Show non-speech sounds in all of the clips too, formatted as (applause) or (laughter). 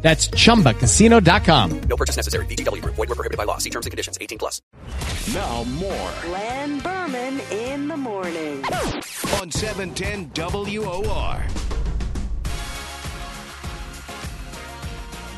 That's chumbacasino.com. No purchase necessary. VGW Group. Void were prohibited by law. See terms and conditions. 18 plus. Now more Len Berman in the morning. on 710 WOR.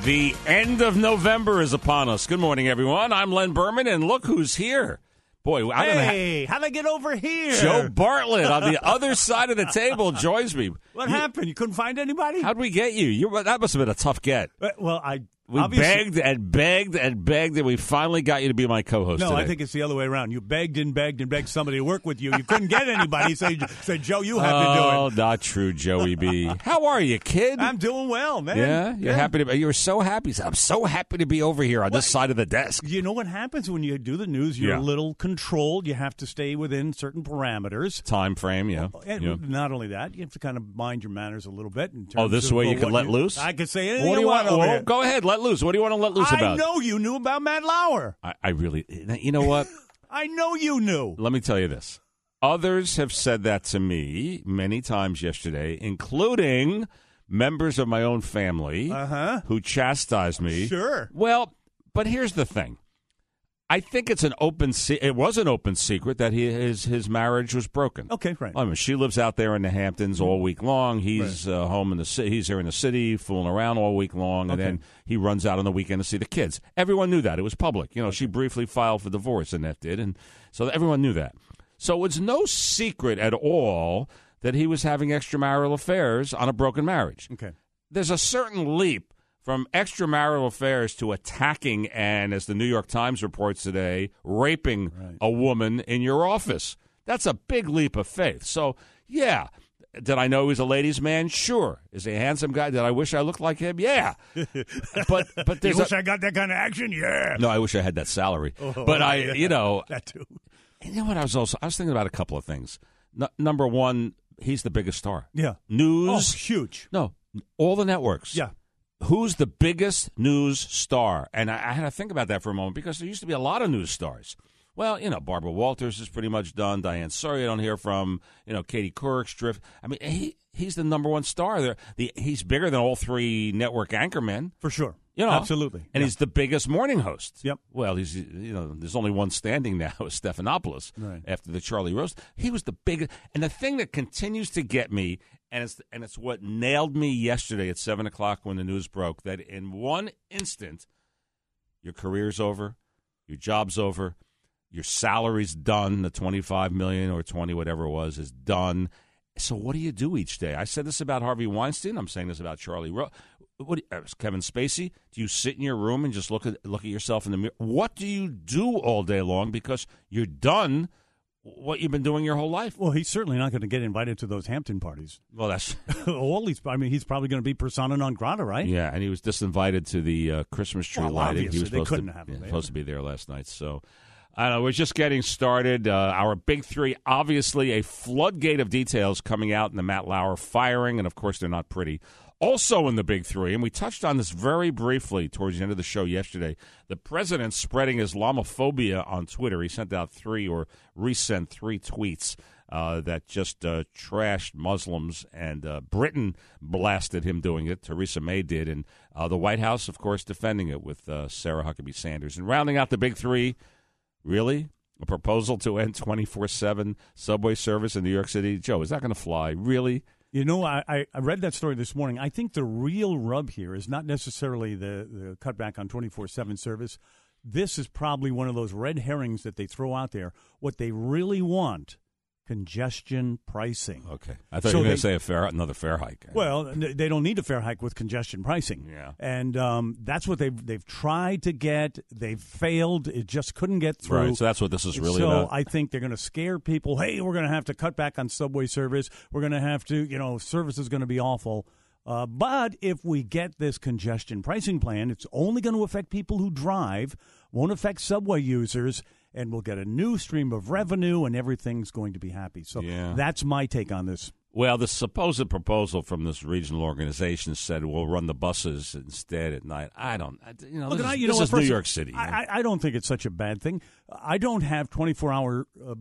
The end of November is upon us. Good morning, everyone. I'm Len Berman, and look who's here. Boy, I. Hey, how'd I get over here? Joe Bartlett on the other side of the table joins me. What You- happened? You couldn't find anybody? How'd we get you? you? That must have been a tough get. Uh, well, I We obviously- begged and begged and begged, and we finally got you to be my co-host No, today. I think it's the other way around. You begged and begged and begged somebody to work with you. You couldn't get anybody. So you said, Joe, you have to do it. Oh, not true, Joey B. How are you, kid? I'm doing well, man. yeah, you're happy to. be You were so happy. I'm so happy to be over here on this side of the desk. You know what happens when you do the news? You're Yeah. a little controlled. You have to stay within certain parameters. Time frame, yeah. And yeah. not only that, you have to kind of mind your manners a little bit. In terms Oh, this of, way uh, you can what let loose? I can say anything What do you want, want? over well, here. go ahead, let loose. What do you want to let loose I about? know you knew about Matt Lauer. I, I really, you know what? (laughs) I know you knew. Let me tell you this. Others have said that to me many times yesterday, including members of my own family Uh-huh. who chastised me. Sure. Well, but here's the thing. I think it's an open. Se- it was an open secret that he, his his marriage was broken. Okay, right. I mean, she lives out there in the Hamptons all week long. He's uh, home in the city. He's here in the city, fooling around all week long, and Okay. then he runs out on the weekend to see the kids. Everyone knew that. It was public. You know, she briefly filed for divorce, and that did, and so everyone knew that. So it was no secret at all that he was having extramarital affairs on a broken marriage Okay. there's a certain leap from extramarital affairs to attacking and, as the New York Times reports today, raping a woman in your office. That's a big leap of faith. So, yeah. Did I know he was a ladies' man? Sure. Is he a handsome guy? Did I wish I looked like him? Yeah. (laughs) but but You wish a, I got that kind of action? Yeah. no. I wish I had that salary. Oh, but I, yeah. you know, (laughs) That too. you know what? I was also I was thinking about a couple of things. N- number one, he's the biggest star. Yeah. News. Oh, huge. No, all the networks. Yeah. Who's the biggest news star? And I, I had to think about that for a moment because there used to be a lot of news stars. Well, you know, Barbara Walters is pretty much done. Diane Sawyer, I don't hear from. You know, Katie Couric's drift. I mean, he he's the number one star there. The, he's bigger than all three network anchormen. For sure. You know, Absolutely. and Yeah. he's the biggest morning host. Yep. Well, he's you know, there's only one standing now, is (laughs) Stephanopoulos, Right. after the Charlie Rose. He was the biggest, and the thing that continues to get me, and it's and it's what nailed me yesterday at seven o'clock when the news broke that in one instant, your career's over, your job's over, your salary's done, the twenty five million or twenty whatever it was is done. So what do you do each day? I said this about Harvey Weinstein. I'm saying this about Charlie Rose. What do you- uh, Kevin Spacey? Do you sit in your room and just look at look at yourself in the mirror? What do you do all day long because you're done what you've been doing your whole life? Well, he's certainly not going to get invited to those Hampton parties. Well, that's (laughs) All these, I mean, he's probably going to be persona non grata, right? yeah, and he was disinvited to the uh, Christmas tree Well, lighting. He was supposed to, yeah, supposed to be there last night. So I don't know. We're just getting started. Uh, our big three, obviously, a floodgate of details coming out in the Matt Lauer firing, and of course, they're not pretty. Also in the big three, and we touched on this very briefly towards the end of the show yesterday. The president spreading Islamophobia on Twitter. He sent out three or resent three tweets uh, that just uh, trashed Muslims, and uh, Britain blasted him doing it. Theresa May did, and uh, the White House, of course, defending it with uh, Sarah Huckabee Sanders. And rounding out the big three, really? A proposal to end 24 7 subway service in New York City? Joe, is that going to fly? Really? You know, I, I read that story this morning. I think the real rub here is not necessarily the, the cutback on 24 7 service. This is probably one of those red herrings that they throw out there. What they really want congestion pricing. Okay. I thought So you were going to say a fare, another fare hike. Well, they don't need a fare hike with congestion pricing. Yeah. and um, that's what they've they've tried to get. They've failed. It just couldn't get through. Right. So that's what this is really about. so about. I think they're going to scare people. Hey, we're going to have to cut back on subway service. We're going to have to, you know, service is going to be awful. Uh, but if we get this congestion pricing plan, it's only going to affect people who drive, won't affect subway users, and we'll get a new stream of revenue, and everything's going to be happy. So Yeah. that's my take on this. Well, the supposed proposal from this regional organization said we'll run the buses instead at night. I don't, you know, Look, this, I, is, you this know, is New York City. I, I, I don't think it's such a bad thing. I don't have 24 hour uh,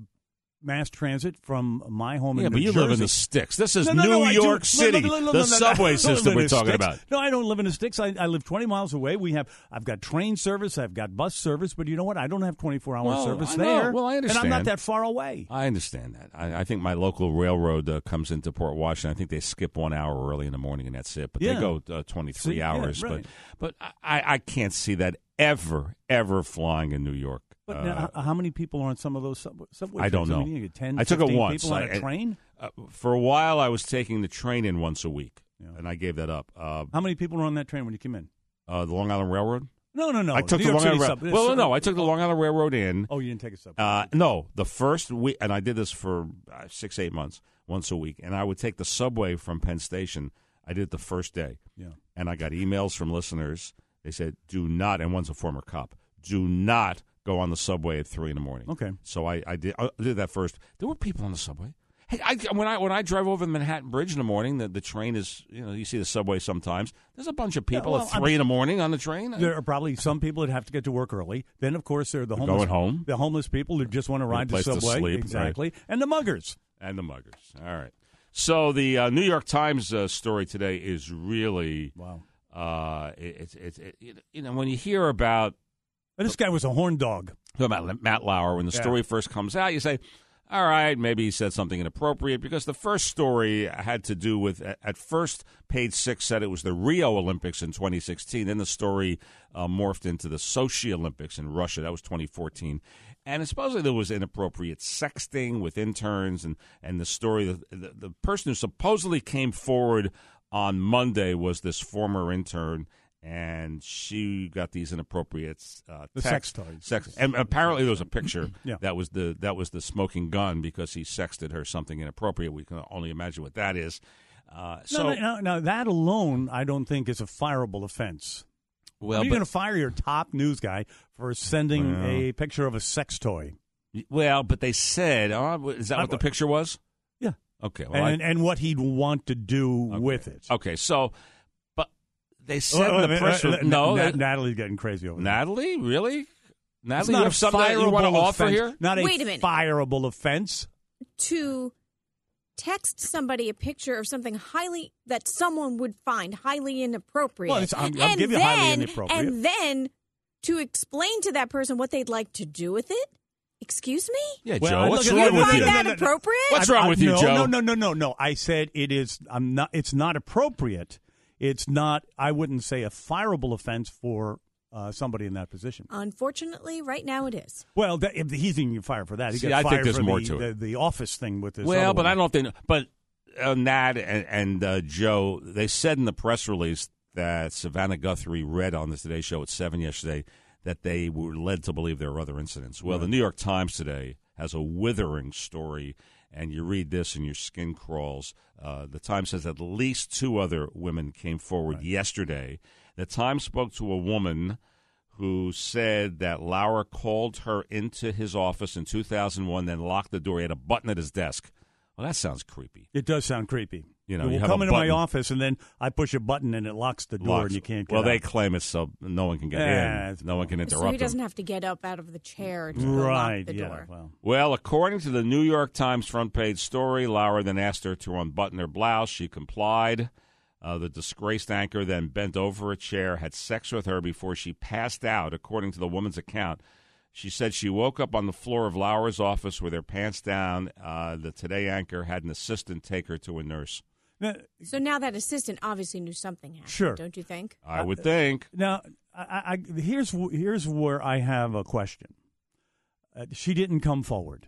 mass transit from my home yeah, in but you live in the sticks. This is No, no, New no, York City, the subway system we're talking sticks. about. No, I don't live in the sticks. I, I live 20 miles away. We have I've got train service, I've got bus service, but you know what? I don't have 24 hour Well, service there. Well, I understand. And I'm not that far away. I understand that. I, I think my local railroad uh, comes into Port Washington. I think they skip one hour early in the morning, and that's it. But Yeah. they go uh, 23 See, yeah, hours. right. But but I, I can't see that ever, ever flying in New York. But Uh, now, how many people are on some of those sub- subway I don't know. mean, you get 10, I took it once. people on I- a train? Uh, for a while, I was taking the train in once a week, Yeah. and I gave that up. Uh, How many people were on that train when you came in? uh, the Long Island Railroad. No, no, no. I took New the York Long Island City Railroad. sub- Well, sub- no, I took the Long Island Railroad in. Oh, you didn't take a subway. Uh, no, the first week, and I did this for uh, six, eight months, once a week, and I would take the subway from Penn Station. I did it the first day, yeah. and I got emails from listeners. They said, "Do not," and one's a former cop. Do not go on the subway at three in the morning. Okay. So I, I did I did that first. There were people on the subway. Hey, I, when I when I drive over the Manhattan Bridge in the morning, the, the train is you know you see the subway sometimes. There's a bunch of people well, at I'm- 3 in the morning on the train. There are probably some people that have to get to work early. Then, of course, there are the They're homeless, going home. the homeless people who just want to ride the subway, sleep, right. exactly, and the muggers. and the muggers. All right. So the uh, New York Times uh, story today is really Wow. uh, it's it's it, you know when you hear about this guy was a horn dog. about Matt Lauer when the Yeah. story first comes out, you say. All right, maybe he said something inappropriate because the first story had to do with. at- At first, page six said it was the Rio Olympics in 2016. Then the story uh, morphed into the Sochi Olympics in Russia. That was 2014, and supposedly there was inappropriate sexting with interns, and and the story. The, the, the person who supposedly came forward on Monday was this former intern. And she got these inappropriate uh, The texts- sex toys. sex, and apparently there was a picture (clears throat) Yeah. that was the that was the smoking gun because he sexted her something inappropriate. We can only imagine what that is. Uh, so no, no, no, no, that alone, I don't think is a fireable offense. well, Are you going to fire your top news guy for sending a picture of a sex toy? well, but they said, oh, is that I- what the picture was? Yeah. Okay, well, I- and, and what he'd want to do okay. with it. Okay, so, they said Oh, in the uh, press. uh, release- uh, no, Na- Natalie's getting crazy over there. Natalie, really? It's Natalie, not you a have something that you want to fireable offer offense. here? Not a Wait a minute. fireable offense. to text somebody a picture of something highly that someone would find highly inappropriate. Well, it's- I'm- I'll and give you then, highly inappropriate. And then to explain to that person what they'd like to do with it. Excuse me? Yeah, Well, Joe, what's look at- wrong You with find you? that No, no, no. appropriate? What's wrong with you, no, Joe? No, no, no, no, no. I said it is. I'm not. It's not appropriate. It's not. I wouldn't say a fireable offense for uh, somebody in that position. Unfortunately, right now it is. Well, that, if he's going to get fired for that. He See, I think there's more the, to it. The, the office thing with this. Well, but one. I don't know if they know. But uh, Nat and, and uh, Joe, they said in the press release that Savannah Guthrie read on the Today Show at 7 yesterday that they were led to believe there were other incidents. Well, the New York Times today has a withering story, and you read this and your skin crawls. Uh, the Times says at least two other women came forward yesterday. The Times spoke to a woman who said that Lauer called her into his office in 2001, then locked the door. He had a button at his desk. Well, that sounds creepy. It does sound creepy. You know, will you have come a into my office and then I push a button and it locks the door Locks- and you can't get Well, they claim it's so no one can get Yeah, in. No one can So interrupt he doesn't them. have to get up out of the chair to go right. lock the yeah. door. Well, Well, according to the New York Times front page story, Lauer then asked her to unbutton her blouse. She complied. Uh, the disgraced anchor then bent over a chair, had sex with her before she passed out, according to the woman's account. She said she woke up on the floor of Lauer's office with her pants down. Uh, the Today anchor had an assistant take her to a nurse. Now, So now that assistant obviously knew something happened, Sure. don't you think? I would think. now I, I, I- here's here's where I have a question. Uh, she didn't come forward.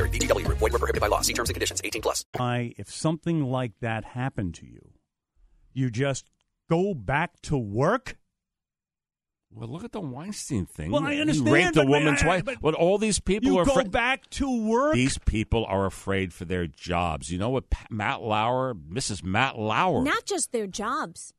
VGW Group. Void were prohibited by law. See terms and conditions. 18 plus. why if something like that happened to you, you just go back to work? Well, look at the Weinstein thing. Well, I He understand, raped a but- woman's but- wife. but- But all these people You are go afra- back to work? These people are afraid for their jobs. You know what? Matt Lauer, Mrs. Matt Lauer. Not just their jobs,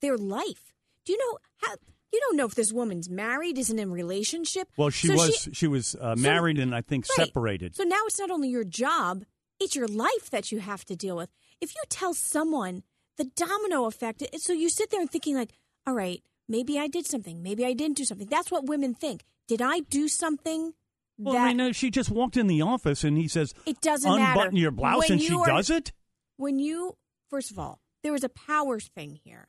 their life. Do you know how? You don't know if this woman's married, isn't in relationship. well, she So was she, was uh, so- married and I think Right. separated. So now it's not only your job, it's your life that you have to deal with. If you tell someone the domino effect, so you sit there and thinking like, all right, maybe I did something, maybe I didn't do something. That's what women think. Did I do something well, that I mean, she just walked in the office and he says, it doesn't "Unbutton matter? your blouse," When and she are- does it. when you first of all there was a power thing here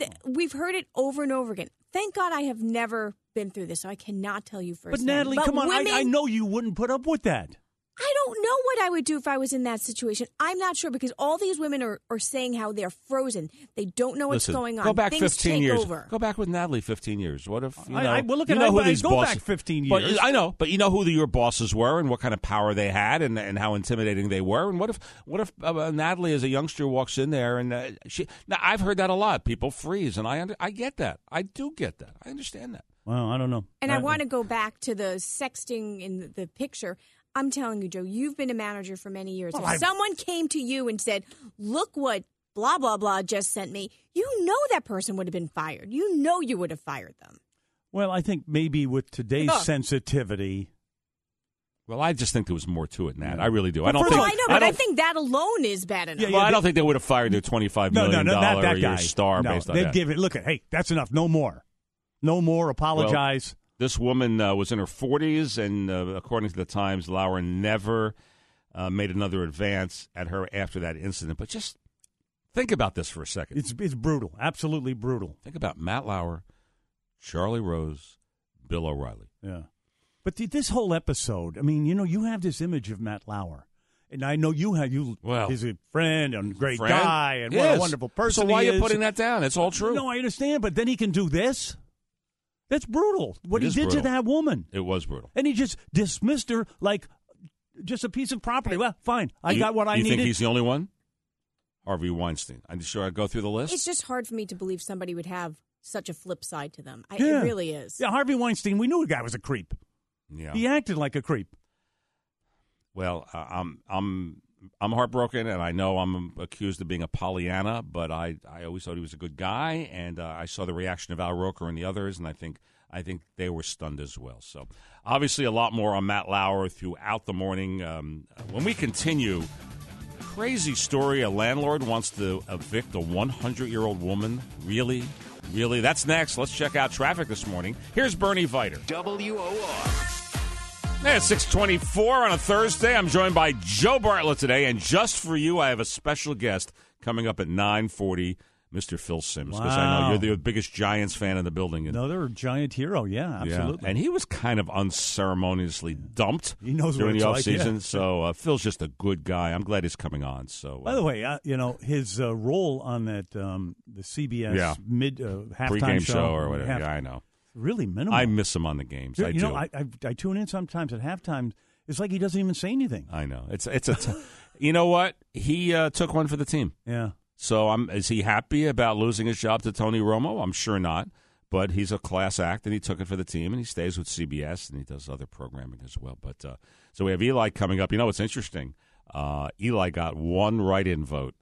Th- we've heard it over and over again thank god i have never been through this so i cannot tell you first But Natalie, come on, women, I, I know you wouldn't put up with that. I don't know what I would do if I was in that situation. I'm not sure because all these women are, are saying how they're frozen. They don't know what's Listen, going on. Go back Things 15 take years. over. Go back with Natalie 15 years. What if you I- know? I- well, look you at- know I- who I these go bosses, back 15 But years. I know, but you know who the, your bosses were and what kind of power they had and and how intimidating they were. And what if what if uh, Natalie as a youngster walks in there and uh, she? Now I've heard that a lot. People freeze, and I under, I get that. I do get that. I understand that. Well, I don't know. And I Uh, want to go back to the sexting in the, the picture. I'm telling you, Joe, you've been a manager for many years. Well, if I've- someone came to you and said, "Look what blah blah blah just sent me," you know that person would have been fired. You know you would have fired them. Well, I think maybe with today's Huh. sensitivity, Well, I just think there was more to it than that. I really do. I don't think. of Well, I know, but I, don't- think that alone is bad enough. Yeah, Well, I don't think they would have fired their twenty-five no, million no, no, dollar not that a year guy. star no, based on they'd that. give it. Look at, hey, that's enough. No more, no more. Apologize. This woman uh, was in her 40s, and uh, according to the Times, Lauer never uh, made another advance at her after that incident. But just think about this for a second. it's it's brutal, absolutely brutal. think about Matt Lauer, Charlie Rose, Bill O'Reilly. Yeah, but th- this whole episode, I mean, you know, you have this image of Matt Lauer, and I know you have you. Well, he's a friend and great Friend? guy, and what a wonderful person. So why are you is. putting that down? It's all true. No, I understand, but then he can do this. That's brutal. What It he is did to that woman, It was brutal. and he just dismissed her like just a piece of property. Well, fine, I You- got what I you needed. think he's the only one? Harvey Weinstein. I'm sure I go through the list. It's just hard for me to believe somebody would have such a flip side to them. I, Yeah. It really is. Yeah, Harvey Weinstein. We knew the guy was a creep. yeah. He acted like a creep. Well, uh, I'm I'm I'm heartbroken, and I know I'm accused of being a Pollyanna, but I, I always thought he was a good guy, and uh, I saw the reaction of Al Roker and the others, and I think I think they were stunned as well. So, obviously, a lot more on Matt Lauer throughout the morning. Um, when we continue, crazy story: a landlord wants to evict a 100 year old woman. Really, really? That's next. Let's check out traffic this morning. Here's Bernie Viter. WOR. Yeah, it's 624 on a Thursday. I'm joined by Joe Bartlett today, and just for you, I have a special guest coming up at 940, Mr. Phil Simms, because I know Wow. you're the biggest Giants fan in the building. And, Another giant hero. Yeah, absolutely. and he was kind of unceremoniously dumped He knows what during it's the like, offseason, yeah. so uh, Phil's just a good guy. I'm glad he's coming on. So, By the way, uh, you know his uh, role on that um, the CBS Yeah. mid uh, halftime pregame show, show, or whatever. half- yeah, I know. Really minimal. I miss him on the games. you, I you do. know, I, I I tune in sometimes at halftime. It's like he doesn't even say anything. I know. It's it's a. T- (laughs) you know what? He uh, took one for the team. Yeah. So I'm, is he happy about losing his job to Tony Romo? I'm sure not. But he's a class act, and he took it for the team, and he stays with CBS, and he does other programming as well. But uh, so we have Eli coming up. You know what's interesting? Uh, Eli got one write-in vote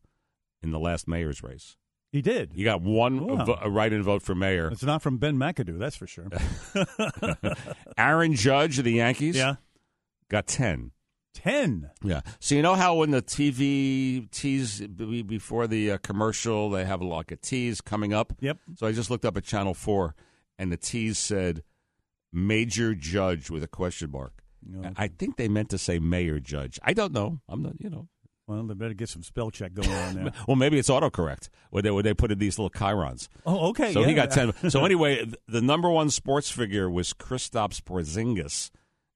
in the last mayor's race. He did. He got one Wow. vo- a write-in vote for mayor. It's not from Ben McAdoo, that's for sure. (laughs) Aaron Judge of the Yankees yeah. got ten. Ten. Yeah. So you know how when the TV tease be- before the uh, commercial, they have a, like a tease coming up. Yep. So I just looked up at Channel Four, and the tease said "Major Judge" with a question mark. No. I think they meant to say mayor judge. I don't know. I'm not, you know. Well, they better get some spell check going on there. (laughs) Well, maybe it's autocorrect where they where they put in these little chyrons. oh, okay. So he yeah. got ten. (laughs) So anyway, the number one sports figure was Kristaps Porzingis.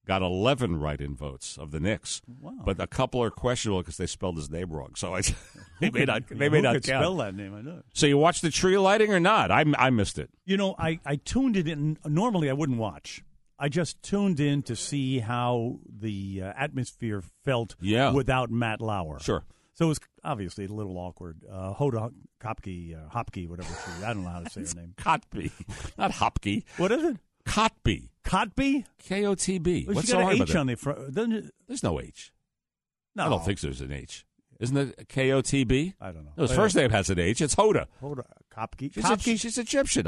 Got eleven write-in votes of the Knicks, Wow. but a couple are questionable because they spelled his name wrong. So I, (laughs) they may not. They may not spell that name. I know. So you watched the tree lighting or not? I I missed it. You know, I, I tuned it in. Normally, I wouldn't watch. I just tuned in to see how the uh, atmosphere felt Yeah. without Matt Lauer. Sure. So it was obviously a little awkward. Uh, Hoda Kopke, uh, Hopke, whatever she I don't know how to say her name. (laughs) Kotb, not Hopke. What is it? Kotb. Kotbe? K O T B. Well, What's so got hard an about H that? on the front. It? There's no H. No. I don't think there's an H. Isn't it K O T B? I don't know. No, his Oh, first name has an H. It's Hoda. Hoda Kopke. She's, Kopke? a, she's Egyptian.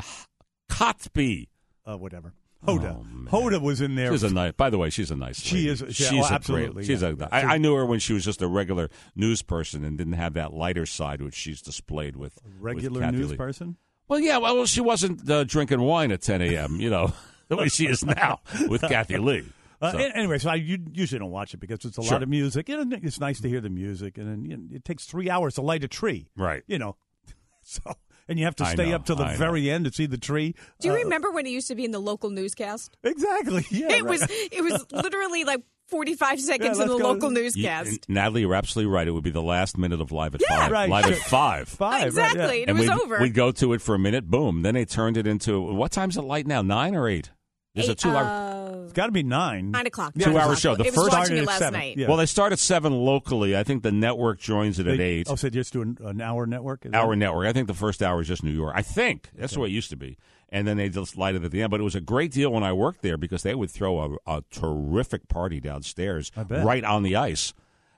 Kotb. uh, whatever. Hoda. Oh. Hoda was in there. She's a nice. By the way, she's a nice. She lady. is- she- She's oh, a absolutely, Great, she's yeah, a. yeah. I, I knew her when she was just a regular news person and didn't have that lighter side which she's displayed with with regular Kathie news Lee. person. Well, yeah. Well, she wasn't uh, drinking wine at 10 a.m. You know (laughs) the way she is now with Kathie Lee. (laughs) Uh, So- a- Anyway, so I usually don't watch it because it's a Sure. lot of music. Know, it's nice to hear the music, and then you know, it takes three hours to light a tree. Right. You know, (laughs) so and you have to I stay know, up till the I know. very end to see the tree. Do you Uh, remember when it used to be in the local newscast? Exactly. (laughs) Yeah. it right. was it was (laughs) literally like 45 seconds Yeah, in the let's go. local You- newscast. Natalie, you're absolutely right. It would be the last minute of live at Yeah. five. Right, Live at five. five. right, exactly. yeah. And it was we'd, over. We'd go to it for a minute. Boom. Then they turned it into what time's it light now? Nine or eight? There's a Eight, two hour. uh, It's got to be nine. nine o'clock. Yeah, Two-hour o'clock. show. The it first- was watching Started it at last seven. night. Yeah. Well, they start at seven locally. I think the network joins it at They- eight. Oh, so they just do an, an hour network. Is that- Hour network. I think the first hour is just New York. I think that's the way it used to be. And then they just light it at the end. But it was a great deal when I worked there because they would throw a, a terrific party downstairs I bet. right on the ice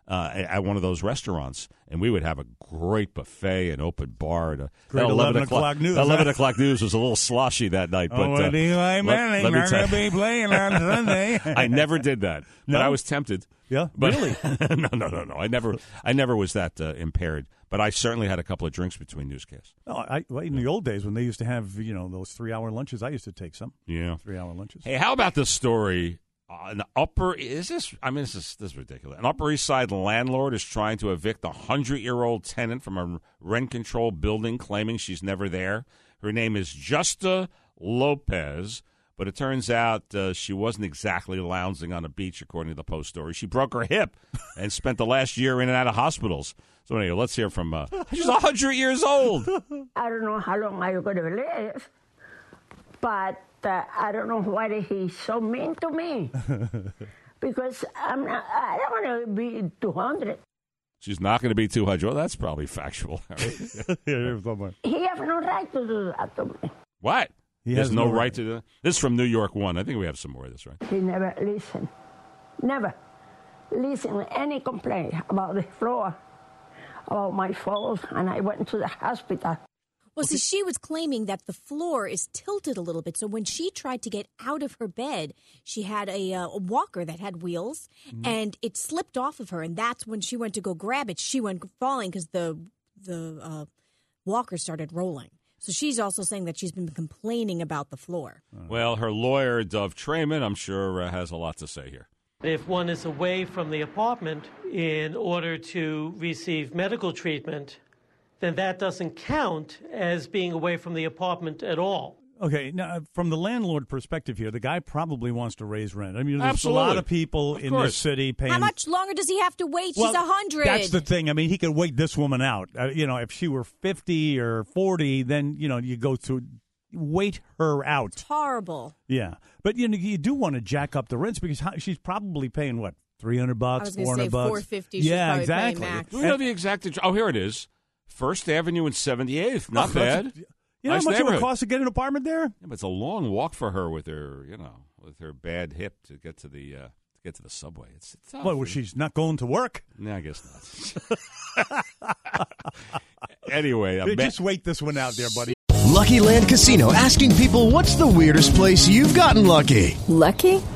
uh, at one of those restaurants. And we would have a great buffet and open bar. And a, Great that 11 o'clock news, that 11 huh? o'clock news was a little sloshy that night. But, Oh, uh, Eli Manning let me are going to be (laughs) playing on Sunday. I never did that, but I was tempted. Yeah, But, really? (laughs) no, no, no, no. I never, I never was that uh, impaired. But I certainly had a couple of drinks between newscasts. No, I, well, in the old days when they used to have you know those three hour lunches, I used to take some Yeah. three hour lunches. Hey, how about this story? Uh, an upper is this? I mean, this is this is ridiculous. An Upper East Side landlord is trying to evict a hundred year old tenant from a rent control building, claiming she's never there. Her name is Justa Lopez, but it turns out uh, she wasn't exactly lounging on a beach, according to the Post story. She broke her hip (laughs) and spent the last year in and out of hospitals. So anyway, let's hear from. Uh, she's a hundred years old. I don't know how long I'm going to live, but uh, I don't know why he's so mean to me. (laughs) because I'm not, I don't want to be 200. She's not going to be two hundred. Well, that's probably factual. (laughs) (laughs) Here's. He has no right to do that to me. What? He There's has no, no right right. to do that. This is from New York One. I think we have some more of this, right? He never listen. Never listen to any complaint about the floor, about my fault, and I went to the hospital. Well, see, she was claiming that the floor is tilted a little bit. So when she tried to get out of her bed, she had a, uh, a walker that had wheels, and it slipped off of her. And that's when she went to go grab it. She went falling because the the uh, walker started rolling. So she's also saying that she's been complaining about the floor. Well, her lawyer, Dov Treiman, I'm sure uh, has a lot to say here. If one is away from the apartment in order to receive medical treatment, then that doesn't count as being away from the apartment at all. Okay, now from the landlord perspective here, the guy probably wants to raise rent. I mean, there's Absolutely. a lot of people Of in course. this city paying. How much longer does he have to wait? Well, she's a hundred. That's the thing. I mean, he could wait this woman out. Uh, you know, if she were fifty or forty, then you know you go to wait her out. horrible. Yeah, but you know you do want to jack up the rents because she's probably paying what three hundred bucks, was gonna four hundred bucks, 450 Yeah, exactly. Do we know the exact? Oh, here it is. First Avenue and 78th. Not Oh, bad. You know Nice how much it would cost to get an apartment there? Yeah, but it's a long walk for her with her, you know, with her bad hip to get to the uh, to get to the subway. It's, it's tough. Well, well, she's not going to work. No, I guess not. (laughs) anyway, a Yeah, ma- Just wait this one out there, buddy. Lucky Land Casino asking people what's the weirdest place you've gotten lucky? Lucky?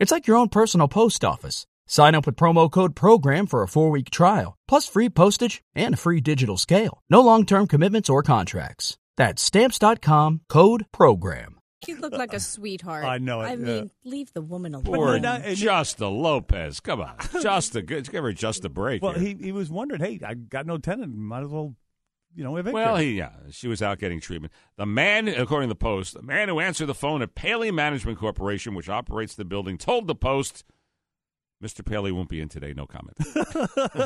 It's like your own personal post office. Sign up with promo code PROGRAM for a four week trial, plus free postage and a free digital scale. No long term commitments or contracts. That's Stamps.com code PROGRAM. You look like a sweetheart. I know it, I yeah. mean, leave the woman alone. Poor no, no, Justa Lopez. Come on. (laughs) Just a good give her just a break. Well, here. he, he was wondering, hey, I got no tenant. Might as well, you know, evict Well, he yeah, she was out getting treatment. The man, according to the Post, the man who answered the phone at Paley Management Corporation, which operates the building, told the Post, "Mr. Paley won't be in today. No comment."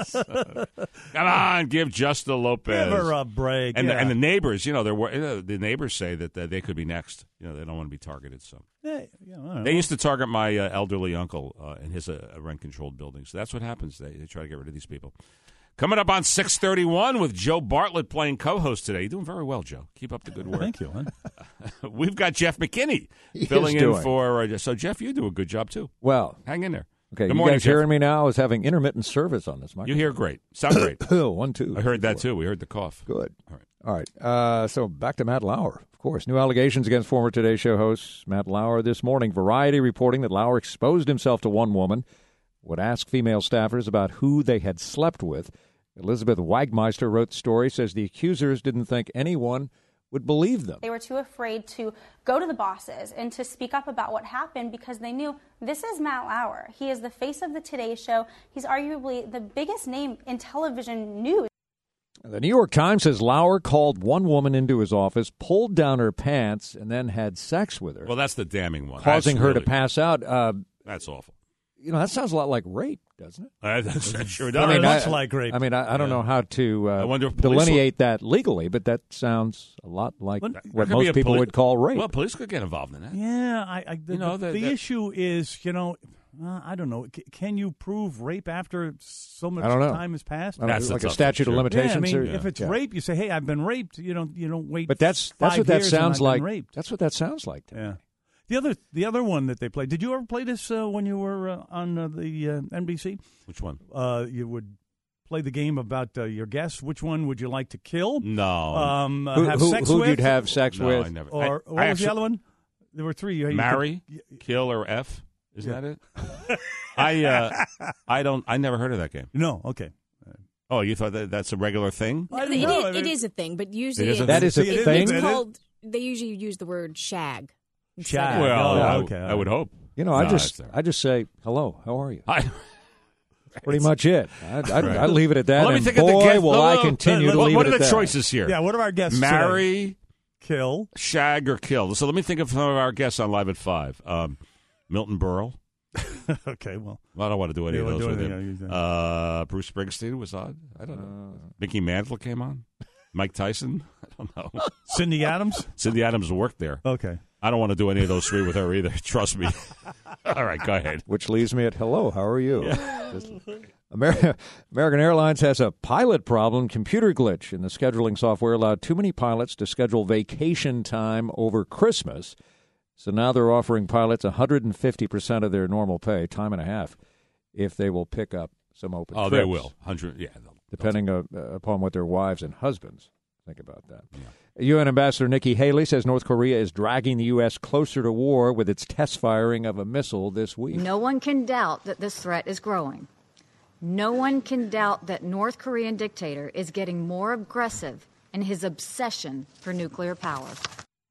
So, (laughs) (laughs) come on, give Justa Lopez Give her a break. And the, and the neighbors, you know, they're wor- you know, the neighbors say that uh, they could be next. You know, they don't want to be targeted. So Yeah, yeah, they know. used to target my uh, elderly uncle uh, in his uh, rent controlled building. So that's what happens. They, they try to get rid of these people. Coming up on 631 with Joe Bartlett playing co-host today. You're doing very well, Joe. Keep up the good work. Thank you. man. (laughs) We've got Jeff McKinney He filling in doing. for. Uh, so Jeff, you do a good job too. Well, Hang in there. okay, Good you morning, guys Jeff. hearing me now? is having intermittent service on this You hear great. Sound great. (coughs) One, two. I heard that three, too. We heard the cough. Good. All right. All right. Uh, so back to Matt Lauer. Of course, new allegations against former Today Show host Matt Lauer this morning. Variety reporting that Lauer exposed himself to one woman, would ask female staffers about who they had slept with. Elizabeth Wagmeister wrote the story, says the accusers didn't think anyone would believe them. They were too afraid to go to the bosses and to speak up about what happened because they knew this is Matt Lauer. He is the face of the Today Show. He's arguably the biggest name in television news. The New York Times says Lauer called one woman into his office, pulled down her pants, and then had sex with her, Well, that's the damning one. causing That's her to pass out. Uh, That's awful. You know, that sounds a lot like rape, doesn't it? Uh, that's, (laughs) that sure I does. mean, I- like rape. I mean, I, I don't Yeah. know how to uh, wonder if will- delineate that legally, but that sounds a lot like Well, what There could be most people poli- would call rape. Well, police could get involved in that. Yeah, I, I the, You know, the, that- the that- issue is, you know, uh, I don't know. C- can you prove rape after so much I don't know. time has passed? I don't know, That's like a statute one, of limitations. Yeah, I mean, or- if it's yeah. rape, you say, "Hey, I've been raped." You don't, you don't wait. but that's that's what that sounds like. been raped. That's what that sounds like. To me. Yeah. The other, the other one that they played. Did you ever play this uh, when you were uh, on uh, the uh, NBC? Which one? Uh, you would play the game about uh, your guests. Which one would you like to kill? No. Um, uh, Who, have who, sex who'd with? you'd have sex no, with? I never. Or I, what I was actually, the other one? There were three. You- you could- Marry, kill, or F. Isn't Yeah. that it? (laughs) I uh, I don't. I never heard of that game. No, okay. Oh, you thought that that's a regular thing? I It, don't know. is, I mean- is a thing, but usually is a That is a it- thing? It's called. They usually use the word shag. Instead Shag. of- Well, Oh, I, okay, I would hope. You know, I No, just I just say hello. How are you? (laughs) I, Pretty much it. I, I, Right. I leave it at that. Well, let me and think boy, of the guest. will no, I continue no, to what, leave What it are the choices here? Yeah, what are our guests? today? Marry, kill. shag, or kill. So let me think of some of our guests on Live at Five. Um, Milton Berle. (laughs) okay, well, Well, I don't want to do any of those do with anything, him. yeah, Uh, Bruce Springsteen was on. I don't know. Mickey Mantle came on. Mike Tyson. (laughs) I don't know. Cindy Adams. Cindy Adams worked there. Okay. I don't want to do any of those three with her either. (laughs) Trust me. (laughs) All right, go ahead. Which leaves me at hello. How are you? Just- Amer- American Airlines has a pilot problem, computer glitch in the scheduling software allowed too many pilots to schedule vacation time over Christmas. So now they're offering pilots 150% of their normal pay, time and a half, if they will pick up some open Oh, trips. they will. Hundred. Yeah. they'll- depending uh, upon what their wives and husbands think about that. UN Ambassador Nikki Haley says North Korea is dragging the U.S. closer to war with its test firing of a missile this week. No one can doubt that this threat is growing. No one can doubt that North Korean dictator is getting more aggressive in his obsession for nuclear power.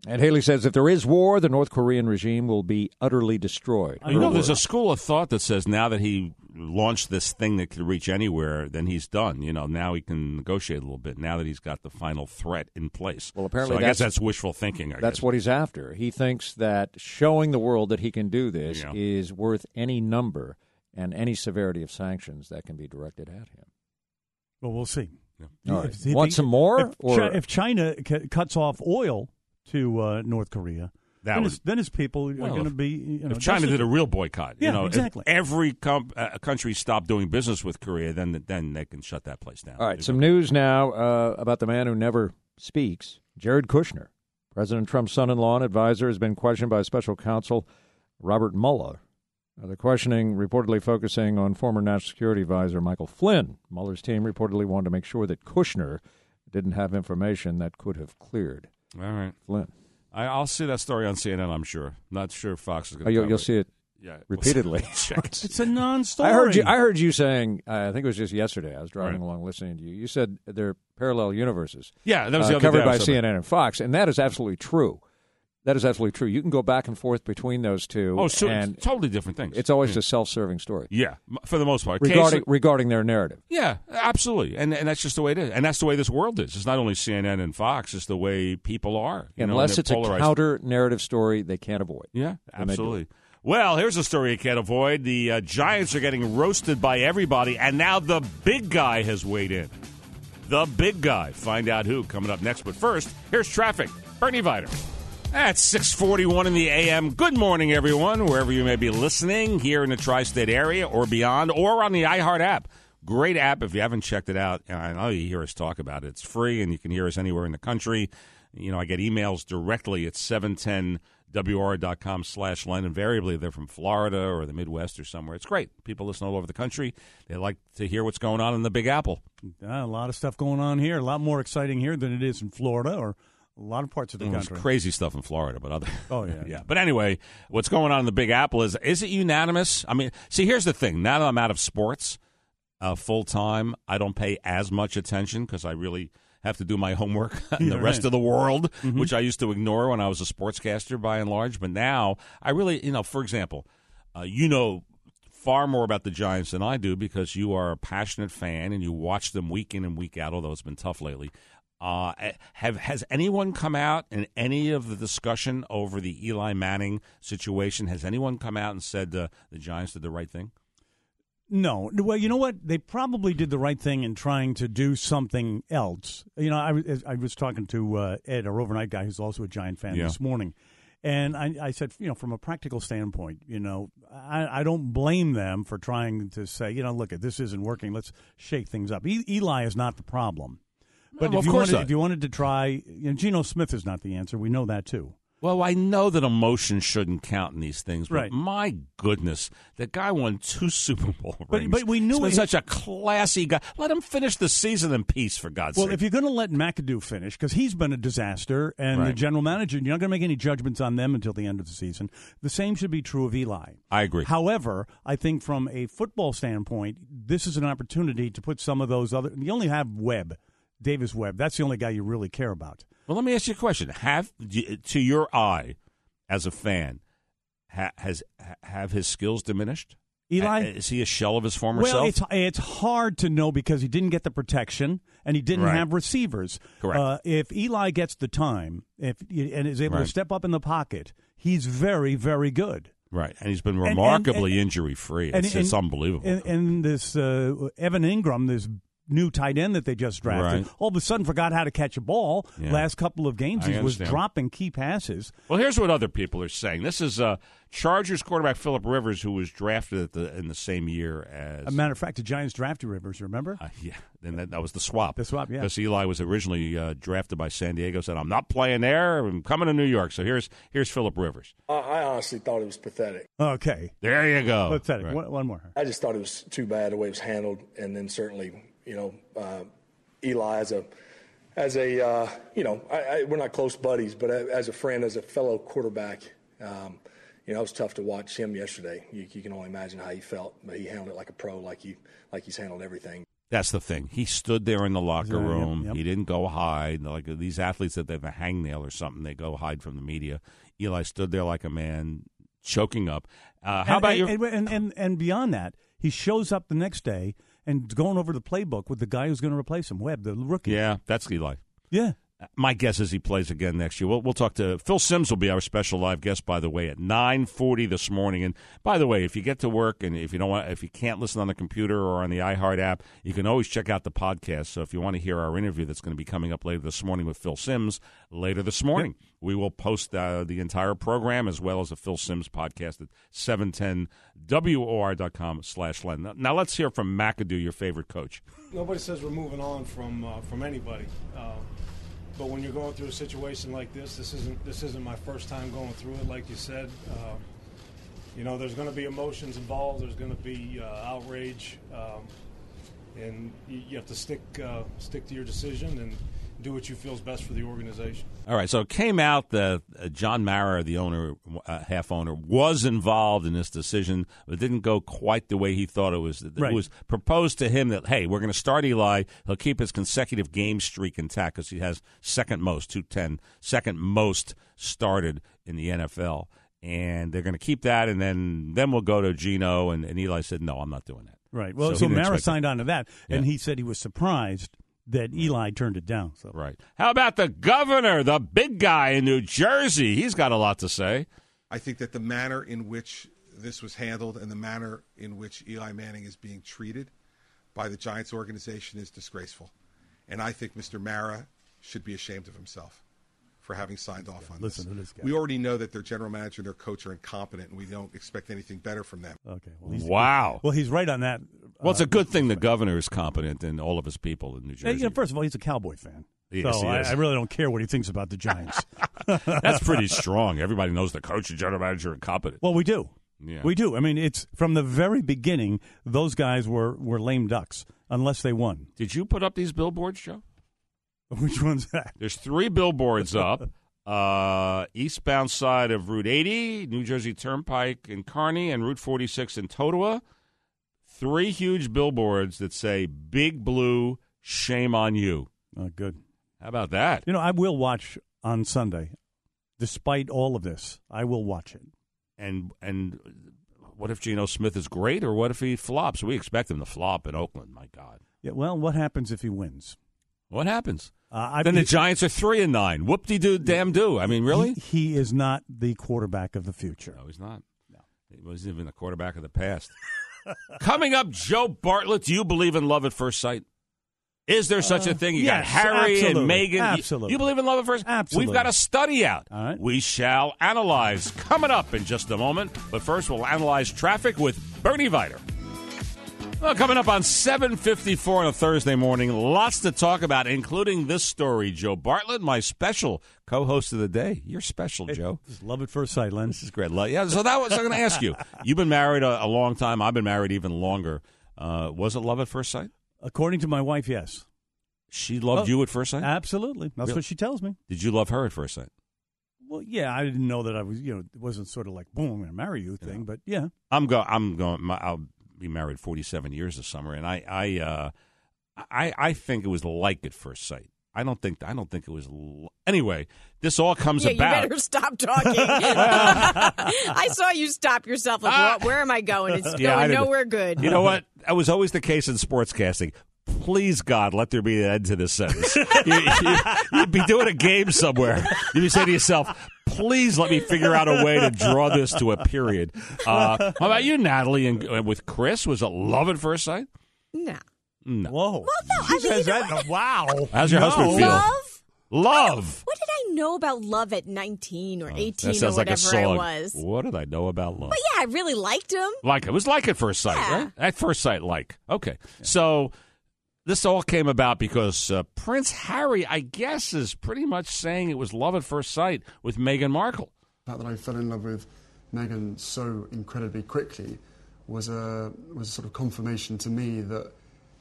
And Haley says if there is war, the North Korean regime will be utterly destroyed. You know, there's a school of thought that says now that he launched this thing that could reach anywhere, then he's done. You know, now he can negotiate a little bit. Now that he's got the final threat in place. Well, apparently so I guess that's- that's wishful thinking. I That's guess. what he's after. He thinks that showing the world that he can do this Yeah. is worth any number and any severity of sanctions that can be directed at him. Well, we'll see. All right. If- if Want he- some more, If, or- Chi- if China c- cuts off oil to uh, North Korea, That then, would- his, then his people are going to be. You know, if China did a real boycott, Yeah, you know, if exactly. every com- uh, country stopped doing business with Korea, then then they can shut that place down. All right, some news now uh, about the man who never speaks, Jared Kushner. President Trump's son in law and advisor has been questioned by special counsel Robert Mueller Uh, the questioning reportedly focusing on former national security advisor Michael Flynn. Mueller's team reportedly wanted to make sure that Kushner didn't have information that could have cleared All right. Flynn. I, I'll see that story on CNN. I'm sure. Not sure if Fox is going Oh, to. you'll, you'll see it Yeah, repeatedly. (laughs) It's a non-story. I heard you. I heard you saying. Uh, I think it was just yesterday. I was driving Right. along listening to you. You said they're parallel universes. Yeah, that was uh, the other covered day by. CNN and Fox, and that is absolutely true. That is absolutely true. You can go back and forth between those two. Oh, so and totally different things. it's always Yeah. a self-serving story Yeah, for the most part. regarding Case- regarding their narrative. yeah, absolutely, and and that's just the way it is, and that's the way this world is. It's not only CNN and Fox; it's the way people are. you know, Unless and it's they're a counter narrative story, they can't avoid. Yeah, And they do absolutely. Well, here's a story you can't avoid. The uh, Giants are getting roasted by everybody, and now the big guy has weighed in. The big guy. Find out who coming up next. But first, here's traffic. Bernie Viter. At 641 in the AM. Good morning, everyone, wherever you may be listening, here in the tri-state area or beyond, or on the iHeart app. Great app if you haven't checked it out. I know you hear us talk about it. It's free, and you can hear us anywhere in the country. You know, I get emails directly at 710WOR.com slash Len. Invariably, they're from Florida or the Midwest or somewhere. It's great. People listen all over the country. They like to hear what's going on in the Big Apple. Uh, a lot of stuff going on here. A lot more exciting here than it is in Florida or a lot of parts of the Well, country. crazy stuff in Florida, but other. Oh, (laughs) yeah. yeah. But anyway, what's going on in the Big Apple is is it unanimous? I mean, see, here's the thing. Now that I'm out of sports uh, full time, I don't pay as much attention because I really have to do my homework (laughs) in the Yeah, rest right. of the world, Mhm. which I used to ignore when I was a sportscaster by and large. But now I really, you know, for example, uh, you know far more about the Giants than I do because you are a passionate fan and you watch them week in and week out. Although it's been tough lately. Uh, have has anyone come out in any of the discussion over the Eli Manning situation? Has anyone come out and said uh, the Giants did the right thing? No. Well, you know what? They probably did the right thing in trying to do something else. You know, I, was- I was talking to uh, Ed, our overnight guy, who's also a Giant fan, Yeah. this morning. And I, I said, you know, from a practical standpoint, you know, I, I don't blame them for trying to say, you know, look, this isn't working. Let's shake things up. E- Eli is not the problem. But Well, if of you course wanted, if you wanted to try, you know, Geno Smith is not the answer. We know that too. Well, I know that emotion shouldn't count in these things, but Right. my goodness, the guy won two Super Bowl But- rings. but we knew He's such a classy guy. Let him finish the season in peace, for God's Well, sake. Well, if you're going to let McAdoo finish, because he's been a disaster, and the general manager, you're not going to make any judgments on them until the end of the season. The same should be true of Eli. I agree. However, I think from a football standpoint, this is an opportunity to put some of those other. You only have Webb, Davis Webb. That's the only guy you really care about. Well, let me ask you a question. Have to your eye, as a fan, ha, has have his skills diminished? Eli? Is he a shell of his former well, self? it's it's hard to know because he didn't get the protection and he didn't Right. have receivers. Correct. Uh, if Eli gets the time, if and is able Right. to step up in the pocket, he's very very good. right, and he's been remarkably injury free. It's, it's unbelievable. And, and this uh, Evan Engram, this new tight end that they just drafted, Right. all of a sudden forgot how to catch a ball. Yeah. Last couple of games, I he was dropping key passes. Well, here's what other people are saying. This is uh, Chargers quarterback Philip Rivers, who was drafted at the, in the same year as. As a matter of fact, the Giants drafted Rivers. Remember? Uh, (laughs) yeah, and that, that was the swap. The swap, yeah. Because Eli was originally uh, drafted by San Diego, said, "I'm not playing there. I'm coming to New York." So here's here's Philip Rivers. I, I honestly thought it was pathetic. Okay. There you go. Pathetic. Right. One, one more. I just thought it was too bad the way it was handled, and then certainly, you know, uh, Eli as a as a uh, you know, I, I, we're not close buddies, but as a friend, as a fellow quarterback, um, you know, it was tough to watch him yesterday. You, you can only imagine how he felt, but he handled it like a pro, like he like he's handled everything. That's the thing. He stood there in the locker Right, yep, room. yep. He didn't go hide. Like these athletes that they have a hangnail or something, they go hide from the media. Eli stood there like a man, choking up. Uh, how and, about and, your? and, and, and and beyond that, he shows up the next day and going over the playbook with the guy who's going to replace him, Webb, the rookie. yeah, that's Eli. Yeah. My guess is he plays again next year. We'll, we'll talk to Phil Simms. Will be our special live guest, by the way, at nine forty this morning. And by the way, if you get to work and if you don't want, if you can't listen on the computer or on the iHeart app, you can always check out the podcast. So if you want to hear our interview that's going to be coming up later this morning with Phil Simms, later this morning, we will post uh, the entire program as well as a Phil Simms podcast at seven ten wor.com slash Len. Now, now let's hear from McAdoo, your favorite coach. Nobody says we're moving on from uh, from anybody, uh, but when you're going through a situation like this, this isn't this isn't my first time going through it. Like you said, uh, you know, there's going to be emotions involved. There's going to be uh, outrage, um, and you, you have to stick uh, stick to your decision and do what you feel is best for the organization. All right, so it came out that uh, John Mara, the owner, uh, half owner, was involved in this decision, but it didn't go quite the way he thought it was. It was proposed to him that, hey, we're going to start Eli. He'll keep his consecutive game streak intact because he has second most, 210, second most started in the NFL. And they're going to keep that, and then then we'll go to Geno. And, and Eli said, no, I'm not doing that. Right. Well, he so, Mara expect it. signed on to that, and Yeah. he said he was surprised that Eli turned it down. So Right. How about the governor, the big guy in New Jersey? He's got a lot to say. I think that the manner in which this was handled and the manner in which Eli Manning is being treated by the Giants organization is disgraceful. And I think Mr. Mara should be ashamed of himself for having signed off on Listen this. to this guy. We already know that their general manager and their coach are incompetent, and we don't expect anything better from them. Okay. Well, Wow. Well, he's right on that. Well, it's a good thing the governor is competent and all of his people in New Jersey. you know, first of all, he's a Cowboy fan. Yes, so he I, is. I really don't care what he thinks about the Giants. (laughs) (laughs) That's pretty strong. Everybody knows the coach and general manager are competent. Well, we do. Yeah. We do. I mean, it's from the very beginning. Those guys were were lame ducks unless they won. Did you put up these billboards, Joe? (laughs) Which one's that? There's three billboards up. Uh, eastbound side of Route 80, New Jersey Turnpike in Kearny, and Route 46 in Totowa. Three huge billboards that say "Big Blue, shame on you." Oh, good. How about that? You know, I will watch on Sunday, despite all of this. I will watch it. And and what if Geno Smith is great, or what if he flops? We expect him to flop in Oakland. My God, Yeah. Well, what happens if he wins? what happens? Uh, then the Giants are three and nine. Whoop de doo, damn do. I mean, really? He, he is not the quarterback of the future. No, he's not. No. He wasn't even the quarterback of the past. Coming up, Joe Bartlett. Do you believe in love at first sight? Is there such a uh, thing? You got Harry absolutely, and Meghan. You- absolutely. You, believe in love at first? Absolutely. We've got a study out. All right. We shall analyze coming up in just a moment. But first, we'll analyze traffic with Bernie Viter. Well, coming up on 7:54 on a Thursday morning, lots to talk about, including this story. Joe Bartlett, my special co-host of the day. You're special, Joe. Love at first sight, Len. This is great. Love- Yeah, so that was I'm going to ask you. (laughs) You've been married a, a long time. I've been married even longer. Uh, was it love at first sight? According to my wife, yes. She loved Oh, you at first sight. Absolutely. That's Really? what she tells me. Did you love her at first sight? Well, yeah, I didn't know that I was, you know, it wasn't sort of like, boom, I'm going to marry you thing, but yeah. I'm going. I'm going. My, I'll be married 47 years this summer, and I, I, uh, I, I think it was like at first sight. I don't think. I don't think it was. l- Anyway, this all comes yeah, about. you better stop talking. (laughs) I saw you stop yourself. Like, "What- where am I going? It's Yeah, going nowhere good. You know what? That was always the case in sportscasting. Please, God, let there be an end to this sentence. you, you, would be doing a game somewhere. You'd be saying to yourself, please let me figure out a way to draw this to a period. Uh, how about you, Natalie, and uh, with Chris? Was it love at first sight? No. No. Whoa. Well, no. She I mean, says you know that. Wow. How's your No. husband feel? Love? Love. What did I know about love at 19 or 18 Oh, That sounds or like a whatever I song. was? What did I know about love? But yeah, I really liked him. Like it was like at first sight, Yeah. right? At first sight, like okay. So this all came about because uh, Prince Harry, I guess, is pretty much saying it was love at first sight with Meghan Markle. The fact that I fell in love with Meghan so incredibly quickly was a was a sort of confirmation to me that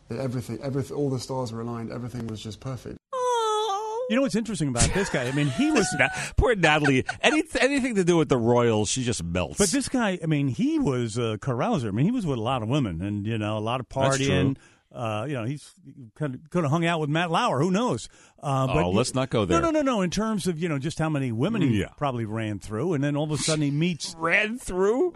that everything, everything, all the stars were aligned. Everything was just perfect. You know what's interesting about this guy? I mean, he was. (laughs) Poor Natalie. Any, anything to do with the royals, she just melts. But this guy, I mean, he was a carouser. I mean, he was with a lot of women and, you know, a lot of That's partying. Uh, you know, he's kind of could have hung out with Matt Lauer. Who knows? Uh, Oh, let's not go there. No, no, no, no. In terms of you know just how many women he Yeah. probably ran through, and then all of a sudden he meets (laughs) ran through.